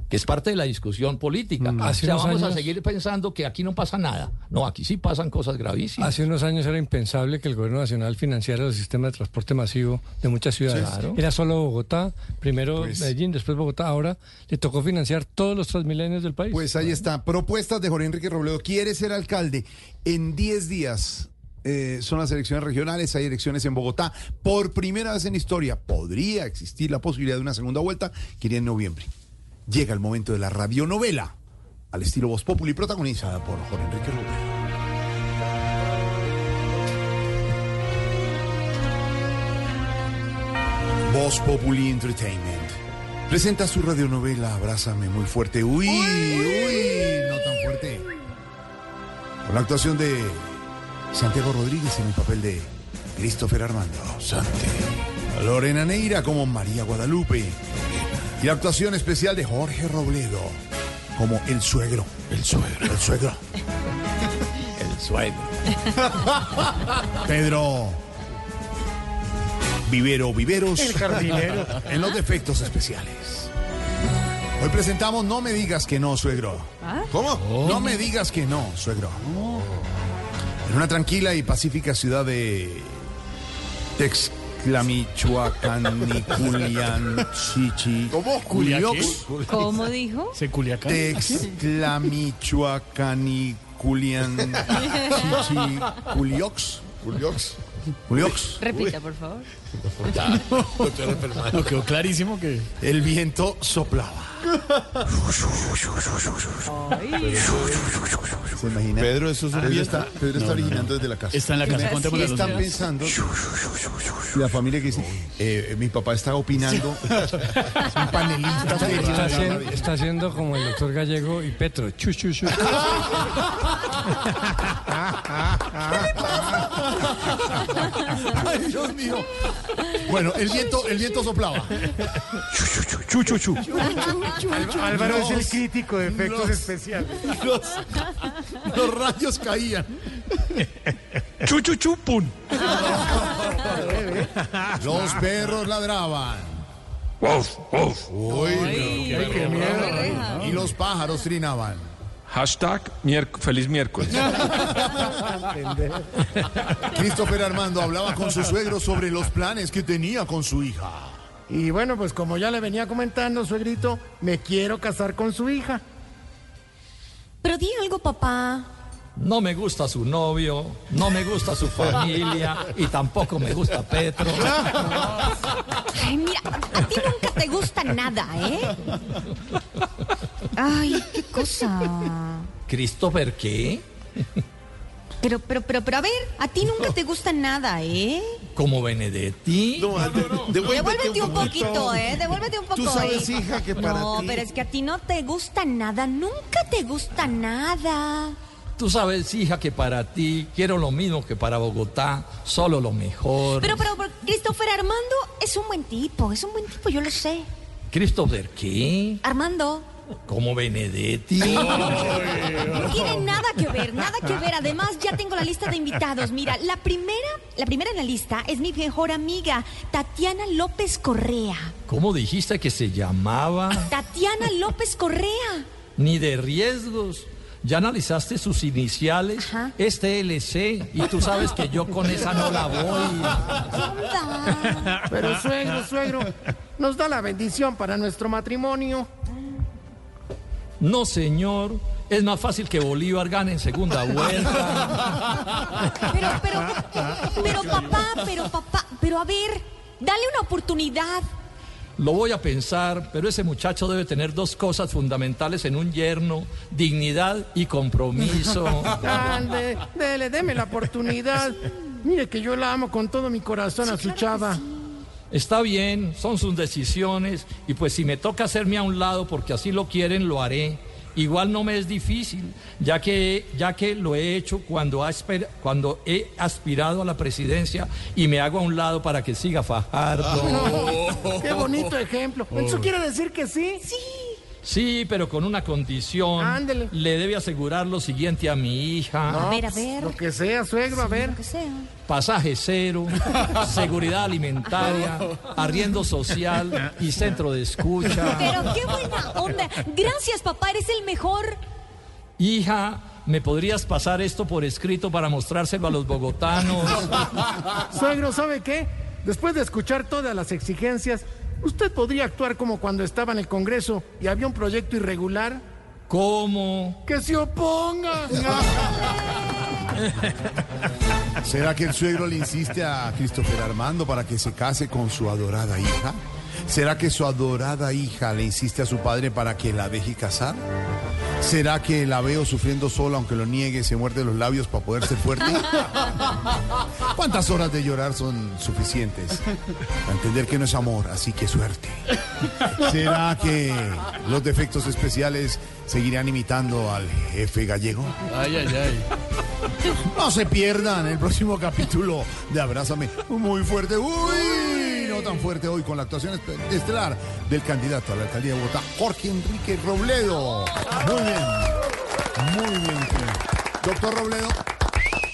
Que es parte de la discusión política. Mm. O sea, unos vamos a seguir pensando que aquí no pasa nada. No, aquí sí pasan cosas gravísimas. Hace unos años era impensable que el gobierno nacional financiara el sistema de transporte masivo de muchas ciudades. Sí, claro. Era solo Bogotá, primero Pues- Medellín, después Bogotá. Ahora le tocó financiar todos los transmilenios del país. Pues ahí está. Propuestas de Jorge Enrique Robledo. Quiere ser alcalde. En 10 días eh, son las elecciones regionales. Hay elecciones en Bogotá. Por primera vez en historia podría existir la posibilidad de una segunda vuelta que iría en noviembre. Llega el momento de la radionovela al estilo Voz Populi, protagonizada por Jorge Enrique Robledo. Voz Populi Entertainment presenta su radionovela Abrázame muy fuerte. Uy, uy, no tan fuerte. Con la actuación de Santiago Rodríguez en el papel de Christopher Armando Sante. Lorena Neira como María Guadalupe. Y la actuación especial de Jorge Robledo como el suegro. El suegro. El suegro. El suegro. Pedro. Vivero Viveros. El jardinero. En los defectos especiales. Hoy presentamos No me digas que no, suegro. ¿Cómo? No me digas que no, suegro. En una tranquila y pacífica ciudad de Texclamichuacaniculian chichi. ¿Cómo? Culiox. ¿Cómo dijo? ¿Se Culiacán? Texclamichuacaniculian chichi. Culiox. Culiox. Culiox. Repita, por favor. No, quedó clarísimo que... El viento soplaba. ¿Se imagina? Pedro, eso es un Pedro está, Pedro está No, no, originando no. desde la casa. Está en la casa, ¿Qué están días. pensando? La familia que dice, eh, mi papá está opinando. Es un panelista. serio. Está, haciendo, está haciendo como el doctor Gallego y Petro. Chu, chu, chu. Ay, Dios mío. Bueno, el viento, el viento soplaba. Chu, chu, chu. Álvaro es el crítico de efectos los- especiales. Los, los rayos caían. Chu, chu, chu, pum. Los perros ladraban. Uy, Ay, qué miedo. y los pájaros trinaban. Hashtag miérc- feliz miércoles. Christopher Armando hablaba con su suegro sobre los planes que tenía con su hija. Y bueno, pues como ya le venía comentando, suegrito, me quiero casar con su hija. Pero di algo, papá. No me gusta su novio, no me gusta su familia y tampoco me gusta Petro. Ay, mira, a ti nunca te gusta nada, ¿eh? Ay, qué cosa. ¿Christopher qué? Pero, pero, pero, pero, a ver, a ti nunca te gusta nada, ¿eh? ¿Como Benedetti? Devuélvete un poquito, ¿eh? Devuélvete un poco, Tú sabes, ¿eh? hija, que para No, ti- pero es que a ti no te gusta nada, nunca te gusta nada. Tú sabes, hija, que para ti quiero lo mismo que para Bogotá, solo lo mejor. Pero, pero, pero, Christopher Armando es un buen tipo, es un buen tipo, yo lo sé. ¿Christopher qué? Armando, ¿Como Benedetti? no tiene nada que ver, nada que ver. Además, ya tengo la lista de invitados. Mira, la primera, la primera en la lista es mi mejor amiga, Tatiana López Correa. ¿Cómo dijiste que se llamaba? Tatiana López Correa. Ni de riesgos. Ya analizaste sus iniciales, este LC, y tú sabes que yo con esa no la voy. Pero suegro, suegro, nos da la bendición para nuestro matrimonio. No, señor, es más fácil que Bolívar gane en segunda vuelta. Pero, pero, pero papá, pero papá, pero a ver, dale una oportunidad. Lo voy a pensar, pero ese muchacho debe tener dos cosas fundamentales en un yerno, dignidad y compromiso. Ande, dele, deme la oportunidad. Mire que yo la amo con todo mi corazón a su chava. Está bien, son sus decisiones, y pues si me toca hacerme a un lado porque así lo quieren, lo haré. Igual no me es difícil, ya que, ya que lo he hecho cuando, he aspirado a la presidencia y me hago a un lado para que siga Fajardo. Qué bonito ejemplo. ¿Eso quiere decir que sí? Sí. Sí, pero con una condición. Ándele. Le debe asegurar lo siguiente a mi hija. No, A ver, a ver. Lo que sea, suegro, a ver. Lo que sea. Pasaje cero, seguridad alimentaria, arriendo social y centro de escucha. Pero qué buena onda. Gracias, papá, eres el mejor. Hija, ¿me podrías pasar esto por escrito para mostrárselo a los bogotanos? Suegro, ¿sabe qué? Después de escuchar todas las exigencias, ¿usted podría actuar como cuando estaba en el Congreso y había un proyecto irregular? ¿Cómo? ¡Que se oponga! ¿Será que el suegro le insiste a Christopher Armando para que se case con su adorada hija? ¿Será que su adorada hija le insiste a su padre para que la deje casar? ¿Será que la veo sufriendo sola aunque lo niegue, se muerde los labios para poder ser fuerte? ¿Cuántas horas de llorar son suficientes para entender que no es amor, así que suerte? ¿Será que los defectos especiales seguirán imitando al jefe gallego? Ay, ay, ay. No se pierdan el próximo capítulo de Abrázame muy fuerte. Uy, tan fuerte hoy con la actuación est- estelar del candidato a la alcaldía de Bogotá, Jorge Enrique Robledo. Muy bien. Muy bien. Doctor Robledo,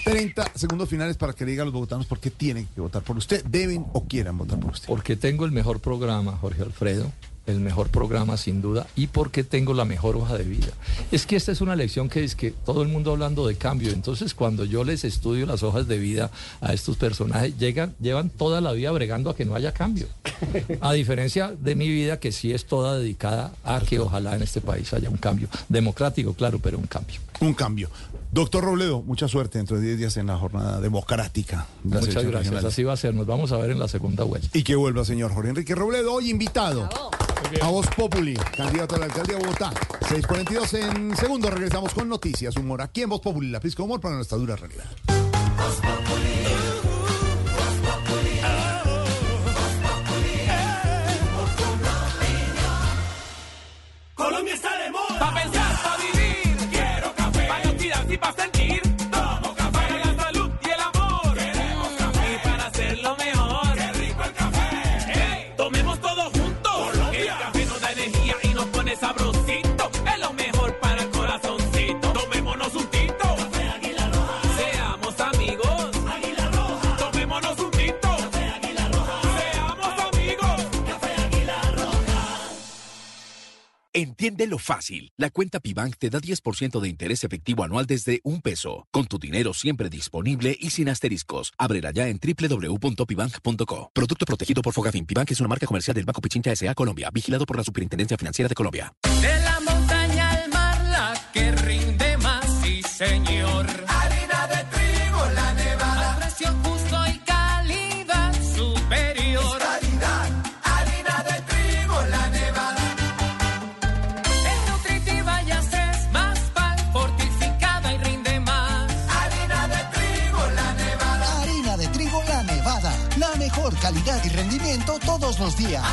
30 segundos finales para que le diga a los bogotanos por qué tienen que votar por usted. Deben o quieran votar por usted. Porque tengo el mejor programa, Jorge Alfredo. El mejor programa sin duda y porque tengo la mejor hoja de vida. Es que esta es una lección que es que todo el mundo hablando de cambio, entonces cuando yo les estudio las hojas de vida a estos personajes, llegan, llevan toda la vida bregando a que no haya cambio. A diferencia de mi vida que sí es toda dedicada a que ojalá en este país haya un cambio democrático, claro, pero un cambio. Un cambio. Doctor Robledo, mucha suerte dentro de 10 días en la jornada democrática. de Muchas gracias, así va a ser, nos vamos a ver en la segunda vuelta. Y que vuelva, señor Jorge Enrique Robledo, hoy invitado a Voz Populi, candidato a la alcaldía de Bogotá. 642 en segundo, regresamos con noticias, humor. Aquí en Voz Populi, la pizca de humor para nuestra dura realidad. Colombia está de moda. Entiende lo fácil. La cuenta Pibank te da 10% de interés efectivo anual desde un peso, con tu dinero siempre disponible y sin asteriscos. Ábrela ya en www.pibank.co. Producto protegido por Fogafín. Pibank es una marca comercial del Banco Pichincha S.A. Colombia, vigilado por la Superintendencia Financiera de Colombia. De la montaña al mar, la que rinde más, sí señor. Los días.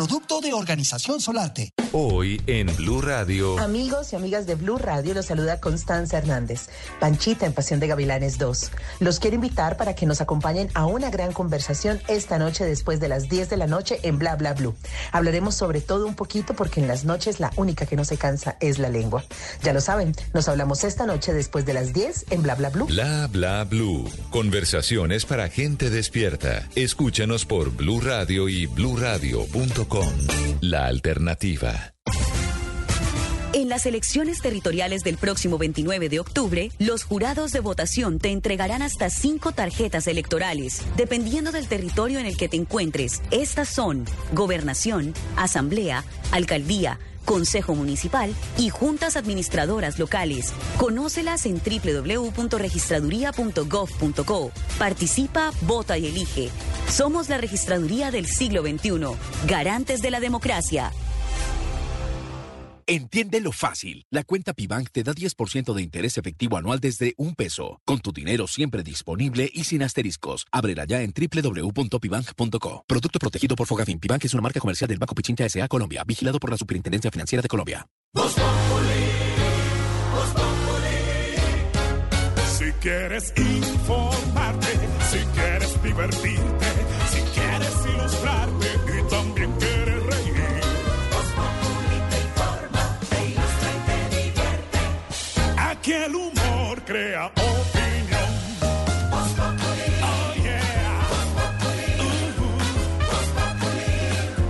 Producto de Organización Solarte. Hoy en Blue Radio. Amigos y amigas de Blue Radio, los saluda Constanza Hernández, Panchita en Pasión de Gavilanes 2. Los quiero invitar para que nos acompañen a una gran conversación esta noche después de las 10 de la noche en Bla Bla Blue. Hablaremos sobre todo un poquito porque en las noches la única que no se cansa es la lengua. Ya lo saben, nos hablamos esta noche después de las 10 en Bla Bla Blue. Bla bla blue. Conversaciones para gente despierta. Escúchanos por Blue Radio y bluradio.com. La alternativa. En las elecciones territoriales del próximo 29 de octubre, los jurados de votación te entregarán hasta cinco tarjetas electorales, dependiendo del territorio en el que te encuentres. Estas son gobernación, asamblea, alcaldía, Consejo Municipal y juntas administradoras locales. Conócelas en www.registraduría.gov.co. Participa, vota y elige. Somos la registraduría del siglo XXI, garantes de la democracia. Entiende lo fácil. La cuenta Pibank te da 10% de interés efectivo anual desde un peso, con tu dinero siempre disponible y sin asteriscos. Ábrela ya en www.pibank.co. Producto protegido por Fogafín. Pibank es una marca comercial del Banco Pichincha S.A. Colombia, vigilado por la Superintendencia Financiera de Colombia. Si quieres informarte, si quieres divertirte, el humor crea opinión. Voz. Oh yeah. Populi.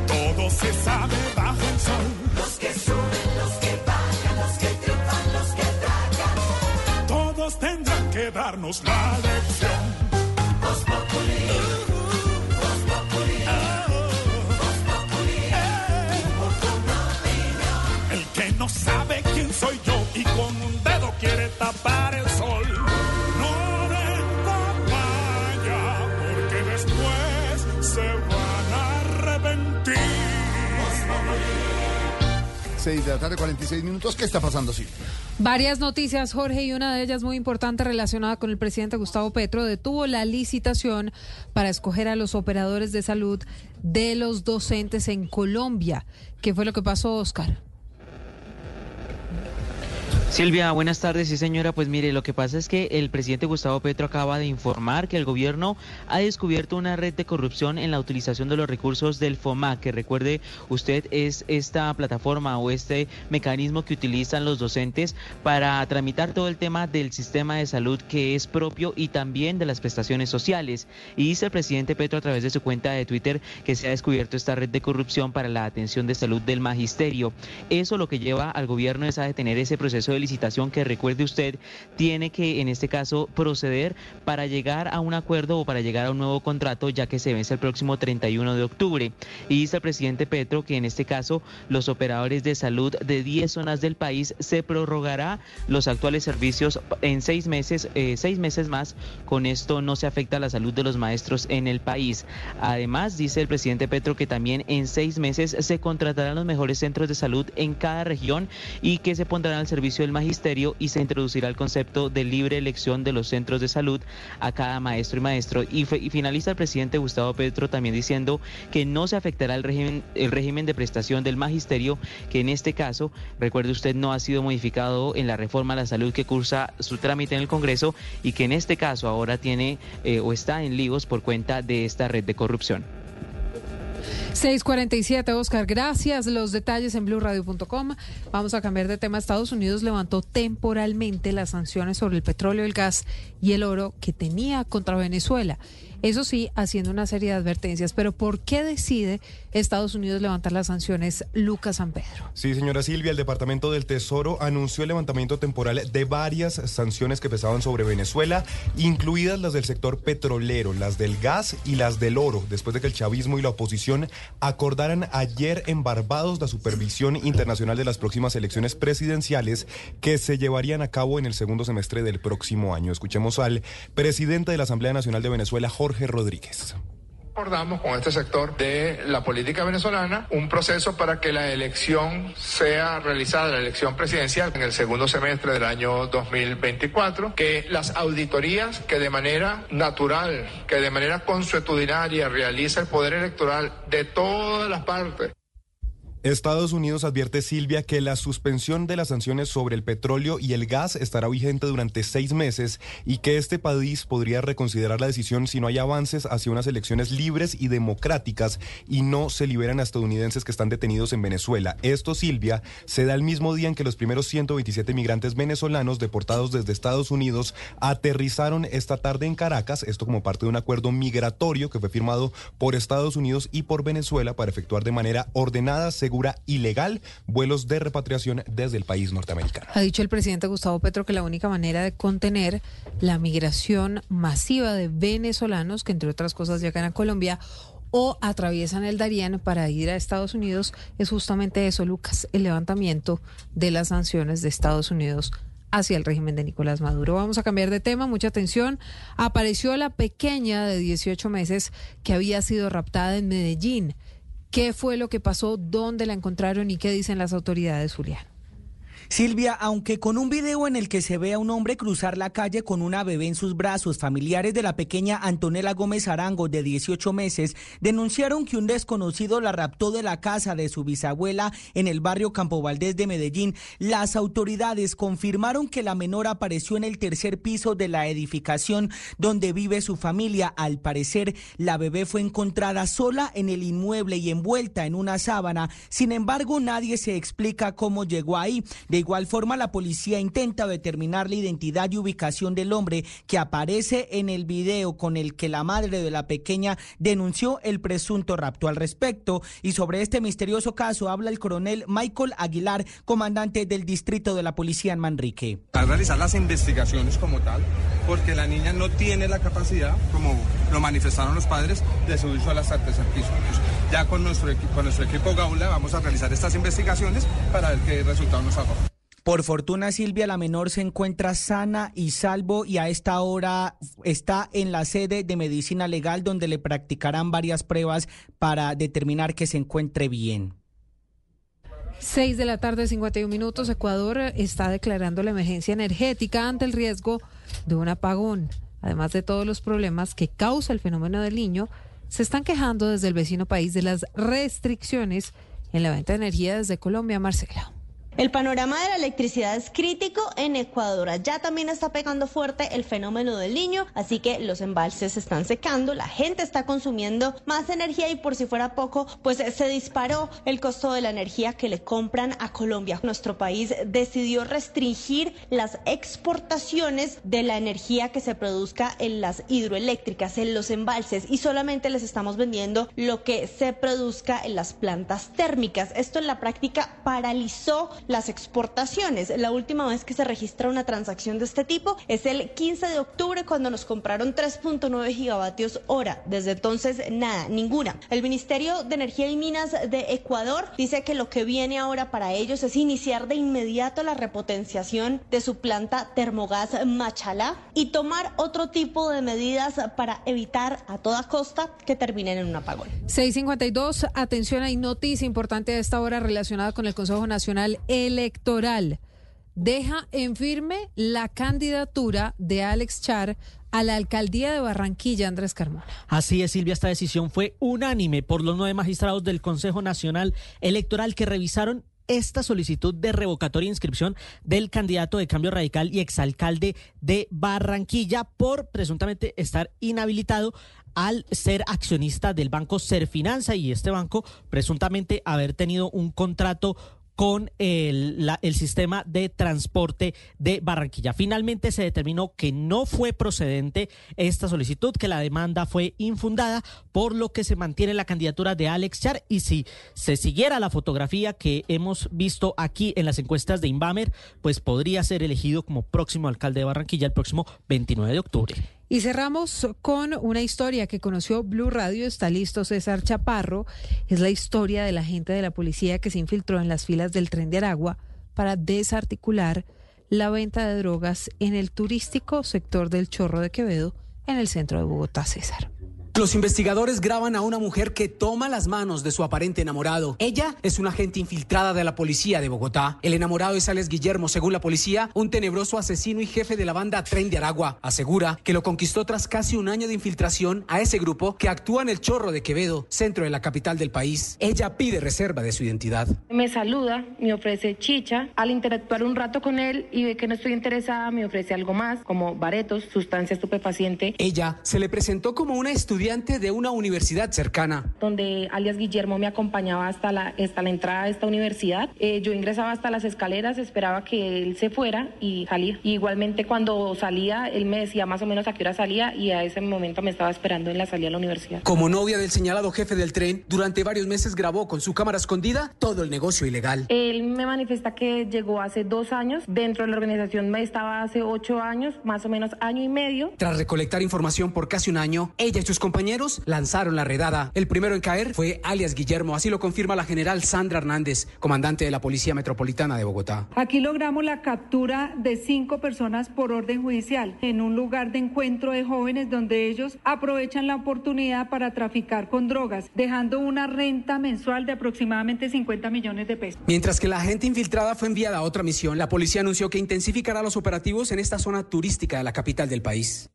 Todo se sabe bajo el sol. Los que suben, los que bajan, los que triunfan, los que tragan. Todos tendrán que darnos la lección. Tapar el sol. No den papaya, porque después se van a arrepentir. 6 de la tarde, 46 minutos. ¿Qué está pasando, Silvia? Varias noticias, Jorge, y una de ellas muy importante relacionada con el presidente Gustavo Petro, detuvo la licitación para escoger a los operadores de salud de los docentes en Colombia. ¿Qué fue lo que pasó, Oscar? Silvia, buenas tardes. Sí, señora, pues mire, lo que pasa es que el presidente Gustavo Petro acaba de informar que el gobierno ha descubierto una red de corrupción en la utilización de los recursos del FOMA, que recuerde usted es esta plataforma o este mecanismo que utilizan los docentes para tramitar todo el tema del sistema de salud que es propio y también de las prestaciones sociales. Y dice el presidente Petro a través de su cuenta de Twitter que se ha descubierto esta red de corrupción para la atención de salud del magisterio. Eso lo que lleva al gobierno es a detener ese proceso de licitación que recuerde usted tiene que en este caso proceder para llegar a un acuerdo o para llegar a un nuevo contrato ya que se vence el próximo 31 de octubre. Y dice el presidente Petro que en este caso los operadores de salud de 10 zonas del país se prorrogará los actuales servicios en seis meses, eh, seis meses más. Con esto no se afecta la salud de los maestros en el país. Además, dice el presidente Petro que también en seis meses se contratarán los mejores centros de salud en cada región y que se pondrán al servicio del magisterio y se introducirá el concepto de libre elección de los centros de salud a cada maestro y maestro. Y, y finaliza el presidente Gustavo Petro también diciendo que no se afectará el régimen, el régimen de prestación del magisterio, que en este caso, recuerde usted, no ha sido modificado en la reforma a la salud que cursa su trámite en el Congreso y que en este caso ahora tiene eh, o está en líos por cuenta de esta red de corrupción. 647, Oscar, gracias. Los detalles en blueradio.com. Vamos a cambiar de tema. Estados Unidos levantó temporalmente las sanciones sobre el petróleo, el gas y el oro que tenía contra Venezuela. Eso sí, haciendo una serie de advertencias. Pero ¿por qué decide Estados Unidos levantar las sanciones Lucas San Pedro? Sí, señora Silvia, el Departamento del Tesoro anunció el levantamiento temporal de varias sanciones que pesaban sobre Venezuela, incluidas las del sector petrolero, las del gas y las del oro, después de que el chavismo y la oposición acordaran ayer en Barbados la supervisión internacional de las próximas elecciones presidenciales que se llevarían a cabo en el segundo semestre del próximo año. Escuchemos al presidente de la Asamblea Nacional de Venezuela, Jorge Rodríguez con este sector de la política venezolana un proceso para que la elección sea realizada, la elección presidencial en el segundo semestre del año 2024, que las auditorías que de manera natural, que de manera consuetudinaria realiza el poder electoral de todas las partes, Estados Unidos advierte, Silvia, que la suspensión de las sanciones sobre el petróleo y el gas estará vigente durante seis meses y que este país podría reconsiderar la decisión si no hay avances hacia unas elecciones libres y democráticas y no se liberan a estadounidenses que están detenidos en Venezuela. Esto, Silvia, se da el mismo día en que los primeros 127 migrantes venezolanos deportados desde Estados Unidos aterrizaron esta tarde en Caracas, esto como parte de un acuerdo migratorio que fue firmado por Estados Unidos y por Venezuela para efectuar de manera ordenada, segura y legal vuelos de repatriación desde el país norteamericano. Ha dicho el presidente Gustavo Petro que la única manera de contener la migración masiva de venezolanos, que entre otras cosas llegan a Colombia, o atraviesan el Darién para ir a Estados Unidos, es justamente eso, Lucas, el levantamiento de las sanciones de Estados Unidos hacia el régimen de Nicolás Maduro. Vamos a cambiar de tema, mucha atención. Apareció la pequeña de 18 meses que había sido raptada en Medellín. ¿Qué fue lo que pasó? ¿Dónde la encontraron y qué dicen las autoridades, Julián? Silvia, aunque con un video en el que se ve a un hombre cruzar la calle con una bebé en sus brazos, familiares de la pequeña Antonella Gómez Arango, de 18 meses, denunciaron que un desconocido la raptó de la casa de su bisabuela en el barrio Campo Valdés de Medellín. Las autoridades confirmaron que la menor apareció en el tercer piso de la edificación donde vive su familia. Al parecer, la bebé fue encontrada sola en el inmueble y envuelta en una sábana. Sin embargo, nadie se explica cómo llegó ahí. Igual forma, la policía intenta determinar la identidad y ubicación del hombre que aparece en el video con el que la madre de la pequeña denunció el presunto rapto. Al respecto, y sobre este misterioso caso, habla el coronel Michael Aguilar, comandante del distrito de la policía en Manrique. A realizar las investigaciones como tal, porque la niña no tiene la capacidad, como lo manifestaron los padres, de subirse a las artes. Ya con nuestro, con nuestro equipo Gaula vamos a realizar estas investigaciones para ver qué resultado nos arroja. Por fortuna, Silvia, la menor se encuentra sana y salvo y a esta hora está en la sede de medicina legal donde le practicarán varias pruebas para determinar que se encuentre bien. 6 de la tarde, 51 minutos. Ecuador está declarando la emergencia energética ante el riesgo de un apagón. Además de todos los problemas que causa el fenómeno del niño, se están quejando desde el vecino país de las restricciones en la venta de energía desde Colombia, Marcela. El panorama de la electricidad es crítico en Ecuador. Ya también está pegando fuerte el fenómeno del niño, así que los embalses se están secando, la gente está consumiendo más energía y por si fuera poco, pues se disparó el costo de la energía que le compran a Colombia. Nuestro país decidió restringir las exportaciones de la energía que se produzca en las hidroeléctricas, en los embalses y solamente les estamos vendiendo lo que se produzca en las plantas térmicas. Esto en la práctica paralizó las exportaciones. La última vez que se registra una transacción de este tipo es el 15 de octubre cuando nos compraron 3.9 gigavatios hora. Desde entonces, nada, ninguna. El Ministerio de Energía y Minas de Ecuador dice que lo que viene ahora para ellos es iniciar de inmediato la repotenciación de su planta termogás Machalá y tomar otro tipo de medidas para evitar a toda costa que terminen en un apagón. 652, atención, hay noticia importante a esta hora relacionada con el Consejo Nacional Electoral. Deja en firme la candidatura de Alex Char a la alcaldía de Barranquilla, Andrés Carmona. Así es, Silvia, esta decisión fue unánime por los nueve magistrados del Consejo Nacional Electoral que revisaron esta solicitud de revocatoria de inscripción del candidato de cambio radical y exalcalde de Barranquilla por presuntamente estar inhabilitado al ser accionista del banco Serfinanza y este banco presuntamente haber tenido un contrato con el, sistema de transporte de Barranquilla. Finalmente se determinó que no fue procedente esta solicitud, que la demanda fue infundada, por lo que se mantiene la candidatura de Alex Char y si se siguiera la fotografía que hemos visto aquí en las encuestas de Inbamer, pues podría ser elegido como próximo alcalde de Barranquilla el próximo 29 de octubre. Y cerramos con una historia que conoció Blue Radio. Está listo César Chaparro. Es la historia de la gente de la policía que se infiltró en las filas del tren de Aragua para desarticular la venta de drogas en el turístico sector del Chorro de Quevedo, en el centro de Bogotá, César. Los investigadores graban a una mujer que toma las manos de su aparente enamorado. Ella es una agente infiltrada de la policía de Bogotá. El enamorado es Alex Guillermo, según la policía, un tenebroso asesino y jefe de la banda Tren de Aragua. Asegura que lo conquistó tras casi un año de infiltración a ese grupo que actúa en el Chorro de Quevedo, centro de la capital del país. Ella pide reserva de su identidad. Me saluda, me ofrece chicha. Al interactuar un rato con él y ve que no estoy interesada, me ofrece algo más, como baretos, sustancia estupefaciente. Ella se le presentó como una estudiante de una universidad cercana. Donde alias Guillermo me acompañaba hasta la, hasta la entrada de esta universidad. Eh, yo ingresaba hasta las escaleras, esperaba que él se fuera y salía. igualmente cuando salía, él me decía más o menos a qué hora salía y a ese momento me estaba esperando en la salida de la universidad. Como novia del señalado jefe del tren, durante varios meses grabó con su cámara escondida todo el negocio ilegal. Él me manifiesta que llegó hace dos años, dentro de la organización me estaba hace ocho años, más o menos año y medio. Tras recolectar información por casi un año, ella y sus compañeros lanzaron la redada. El primero en caer fue alias Guillermo, así lo confirma la general Sandra Hernández, comandante de la Policía Metropolitana de Bogotá. Aquí logramos la captura de cinco personas por orden judicial en un lugar de encuentro de jóvenes donde ellos aprovechan la oportunidad para traficar con drogas, dejando una renta mensual de aproximadamente 50 millones de pesos. Mientras que la gente infiltrada fue enviada a otra misión, la policía anunció que intensificará los operativos en esta zona turística de la capital del país.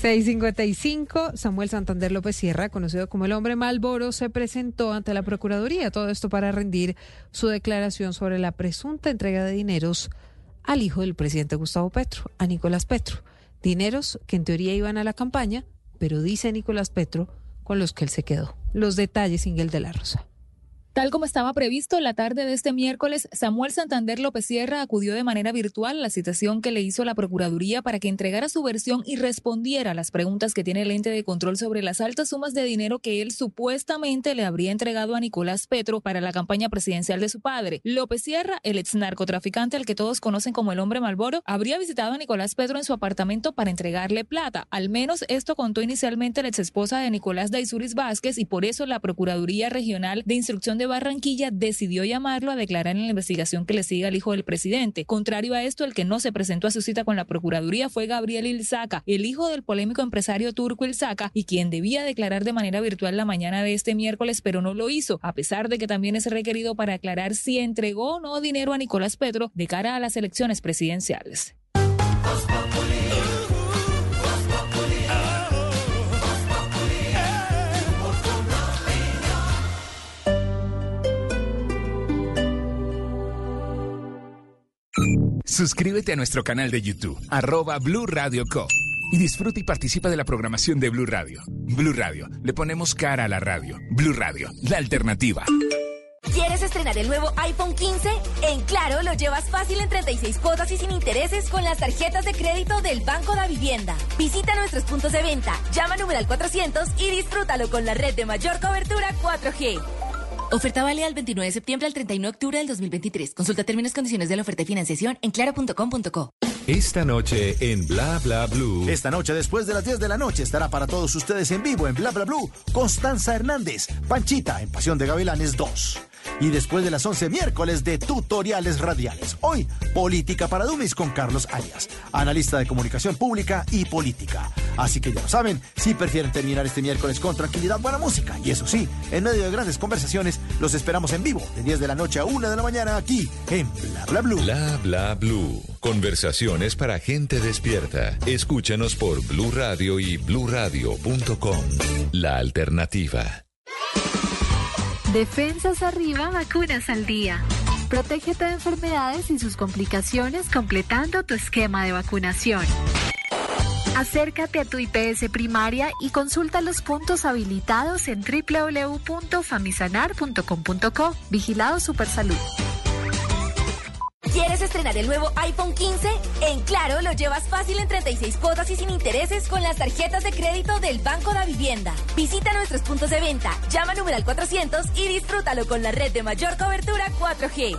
655, Samuel Santander López Sierra, conocido como el hombre Malboro, se presentó ante la Procuraduría, todo esto para rendir su declaración sobre la presunta entrega de dineros al hijo del presidente Gustavo Petro, a Nicolás Petro. Dineros que en teoría iban a la campaña, pero dice Nicolás Petro, con los que él se quedó. Los detalles, Ingel de la Rosa. Tal como estaba previsto, la tarde de este miércoles, Samuel Santander López Sierra acudió de manera virtual a la citación que le hizo la Procuraduría para que entregara su versión y respondiera a las preguntas que tiene el ente de control sobre las altas sumas de dinero que él supuestamente le habría entregado a Nicolás Petro para la campaña presidencial de su padre. López Sierra, el ex narcotraficante al que todos conocen como el hombre Malboro, habría visitado a Nicolás Petro en su apartamento para entregarle plata. Al menos esto contó inicialmente la ex esposa de Nicolás Daisuris Vázquez y por eso la Procuraduría Regional de Instrucción de Barranquilla decidió llamarlo a declarar en la investigación que le sigue al hijo del presidente. Contrario a esto, el que no se presentó a su cita con la Procuraduría fue Gabriel Ilzaca, el hijo del polémico empresario turco Ilzaca, y quien debía declarar de manera virtual la mañana de este miércoles, pero no lo hizo, a pesar de que también es requerido para aclarar si entregó o no dinero a Nicolás Petro de cara a las elecciones presidenciales. Suscríbete a nuestro canal de YouTube, arroba Blue Radio Co. Y disfruta y participa de la programación de Blue Radio. Blue Radio, le ponemos cara a la radio. Blue Radio, la alternativa. ¿Quieres estrenar el nuevo iPhone 15? En Claro lo llevas fácil en 36 cuotas y sin intereses con las tarjetas de crédito del Banco de Vivienda. Visita nuestros puntos de venta, llama al numeral 400 y disfrútalo con la red de mayor cobertura 4G. Oferta válida del 29 de septiembre al 31 de octubre del 2023. Consulta términos y condiciones de la oferta de financiación en claro.com.co. Esta noche en Bla Bla Blue. Esta noche, después de las 10 de la noche, estará para todos ustedes en vivo en Bla Bla Blue Constanza Hernández, Panchita en Pasión de Gavilanes 2. Y después de las 11 miércoles de tutoriales radiales. Hoy, Política para Dummies con Carlos Arias, analista de comunicación pública y política. Así que ya lo saben, si prefieren terminar este miércoles con tranquilidad, buena música. Y eso sí, en medio de grandes conversaciones, los esperamos en vivo de 10 de la noche a 1 de la mañana aquí en Bla Bla Blue. Bla Bla Blue. Conversaciones para gente despierta. Escúchanos por Blue Radio y bluradio.com. La alternativa. Defensas arriba, vacunas al día. Protégete de enfermedades y sus complicaciones completando tu esquema de vacunación. Acércate a tu IPS primaria y consulta los puntos habilitados en www.famisanar.com.co. Vigilado Supersalud. ¿Quieres estrenar el nuevo iPhone 15? En Claro lo llevas fácil en 36 cuotas y sin intereses con las tarjetas de crédito del Banco de Vivienda. Visita nuestros puntos de venta, llama al numeral 400 y disfrútalo con la red de mayor cobertura 4G.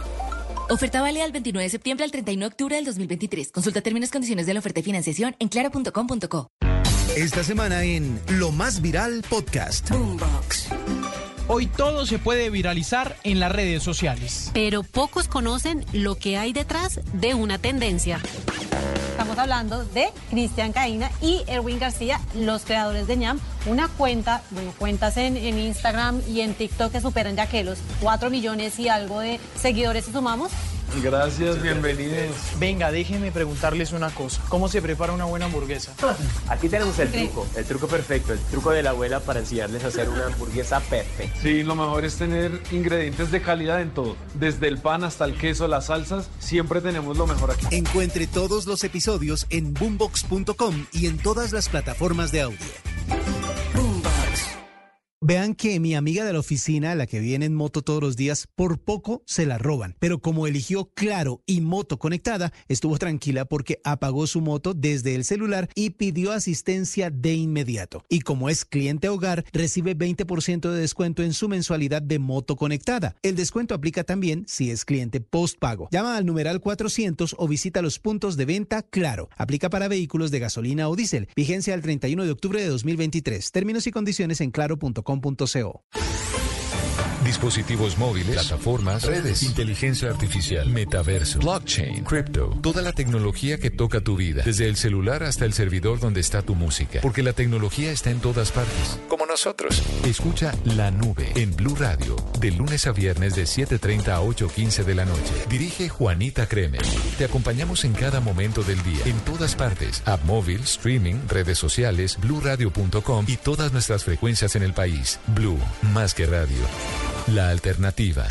Oferta válida del 29 de septiembre al 31 de octubre del 2023. Consulta términos y condiciones de la oferta de financiación en claro.com.co. Esta semana en Lo Más Viral Podcast. Boombox. Hoy todo se puede viralizar en las redes sociales. Pero pocos conocen lo que hay detrás de una tendencia. Estamos hablando de Cristian Caína y Erwin García, los creadores de ñam, una cuenta, bueno, cuentas en, Instagram y en TikTok que superan ya que los 4 millones y algo de seguidores y sumamos. Gracias, bienvenidos. Venga, déjenme preguntarles una cosa. ¿Cómo se prepara una buena hamburguesa? Aquí tenemos el truco, el truco perfecto, el truco de la abuela para enseñarles a hacer una hamburguesa perfecta. Sí, lo mejor es tener ingredientes de calidad en todo. Desde el pan hasta el queso, las salsas, siempre tenemos lo mejor aquí. Encuentre todos los episodios en boombox.com y en todas las plataformas de audio. Vean que mi amiga de la oficina, la que viene en moto todos los días, por poco se la roban. Pero como eligió Claro y Moto Conectada, estuvo tranquila porque apagó su moto desde el celular y pidió asistencia de inmediato. Y como es cliente hogar, recibe 20% de descuento en su mensualidad de Moto Conectada. El descuento aplica también si es cliente postpago. Llama al numeral 400 o visita los puntos de venta Claro. Aplica para vehículos de gasolina o diésel. Vigencia al 31 de octubre de 2023. Términos y condiciones en claro.com. .co. Dispositivos móviles, plataformas, redes, inteligencia artificial, metaverso, blockchain, crypto, toda la tecnología que toca tu vida, desde el celular hasta el servidor donde está tu música, porque la tecnología está en todas partes, como nosotros. Escucha La Nube en Blue Radio, de lunes a viernes de 7:30 a 8:15 de la noche. Dirige Juanita Kremer. Te acompañamos en cada momento del día, en todas partes, app móvil, streaming, redes sociales, bluradio.com y todas nuestras frecuencias en el país. Blue, más que radio. La alternativa.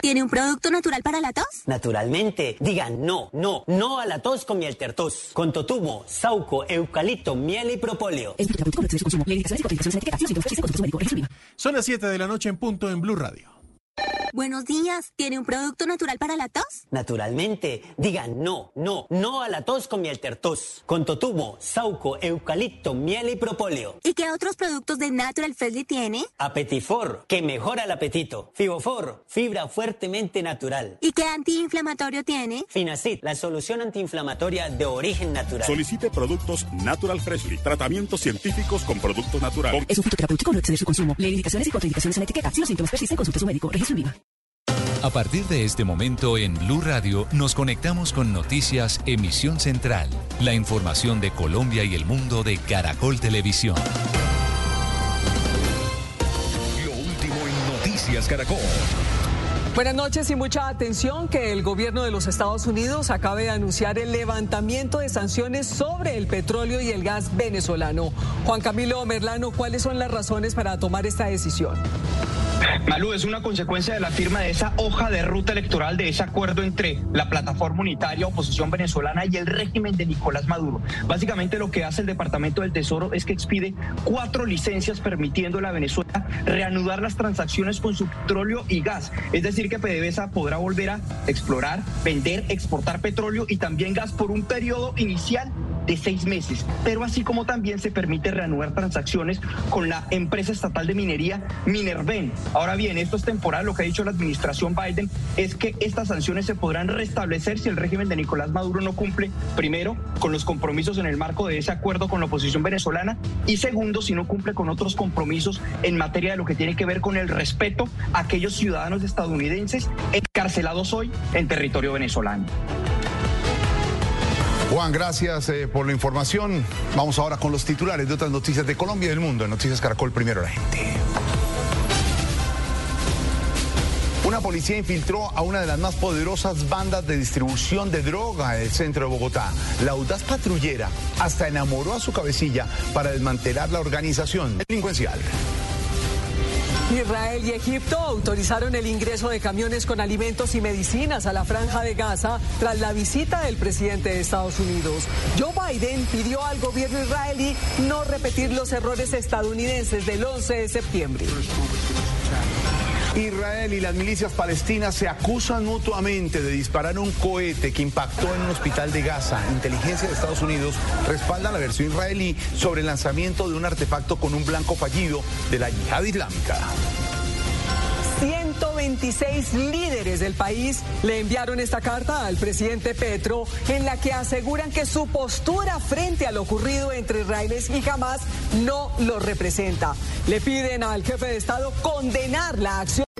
¿Tiene un producto natural para la tos? Naturalmente. Digan no, no, no a la tos con miel tertos. Con totumo, sauco, eucalipto, miel y propóleo. Son las 7 de la noche en punto en Blue Radio. Buenos días. ¿Tiene un producto natural para la tos? Naturalmente. Digan no, no, no a la tos con miel tertos. Con totumo, sauco, eucalipto, miel y propóleo. ¿Y qué otros productos de Natural Freshly tiene? Apetifor, que mejora el apetito. Fibofor, fibra fuertemente natural. ¿Y qué antiinflamatorio tiene? Finacid, la solución antiinflamatoria de origen natural. Solicite productos Natural Freshly, tratamientos científicos con productos naturales. Es un fitoterapéutico, no exceder su consumo. Lee indicaciones y contraindicaciones en la etiqueta. Si los síntomas persisten, consulte a su médico. Registro viva. A partir de este momento en Blue Radio nos conectamos con Noticias Emisión Central, la información de Colombia y el mundo de Caracol Televisión. Lo último en Noticias Caracol. Buenas noches y mucha atención que el gobierno de los Estados Unidos acabe de anunciar el levantamiento de sanciones sobre el petróleo y el gas venezolano. Juan Camilo Merlano, ¿cuáles son las razones para tomar esta decisión? Malú, es una consecuencia de la firma de esa hoja de ruta electoral, de ese acuerdo entre la plataforma unitaria oposición venezolana y el régimen de Nicolás Maduro. Básicamente lo que hace el Departamento del Tesoro es que expide cuatro licencias permitiéndole a Venezuela reanudar las transacciones con su petróleo y gas. Es decir, que PDVSA podrá volver a explorar, vender, exportar petróleo y también gas por un periodo inicial de seis meses, pero así como también se permite reanudar transacciones con la empresa estatal de minería Minerven. Ahora bien, esto es temporal, lo que ha dicho la administración Biden es que estas sanciones se podrán restablecer si el régimen de Nicolás Maduro no cumple, primero, con los compromisos en el marco de ese acuerdo con la oposición venezolana y segundo, si no cumple con otros compromisos en materia de lo que tiene que ver con el respeto a aquellos ciudadanos estadounidenses encarcelados hoy en territorio venezolano. Juan, gracias eh, por la información. Vamos ahora con los titulares de otras noticias de Colombia y del mundo. Noticias Caracol, primero la gente. Una policía infiltró a una de las más poderosas bandas de distribución de droga en el centro de Bogotá. La audaz patrullera hasta enamoró a su cabecilla para desmantelar la organización delincuencial. Israel y Egipto autorizaron el ingreso de camiones con alimentos y medicinas a la franja de Gaza tras la visita del presidente de Estados Unidos. Joe Biden pidió al gobierno israelí no repetir los errores estadounidenses del 11 de septiembre. Israel y las milicias palestinas se acusan mutuamente de disparar un cohete que impactó en un hospital de Gaza. Inteligencia de Estados Unidos respalda la versión israelí sobre el lanzamiento de un artefacto con un blanco fallido de la yihad islámica. 126 líderes del país le enviaron esta carta al presidente Petro en la que aseguran que su postura frente a lo ocurrido entre Israel y Hamas no lo representa. Le piden al jefe de Estado condenar la acción.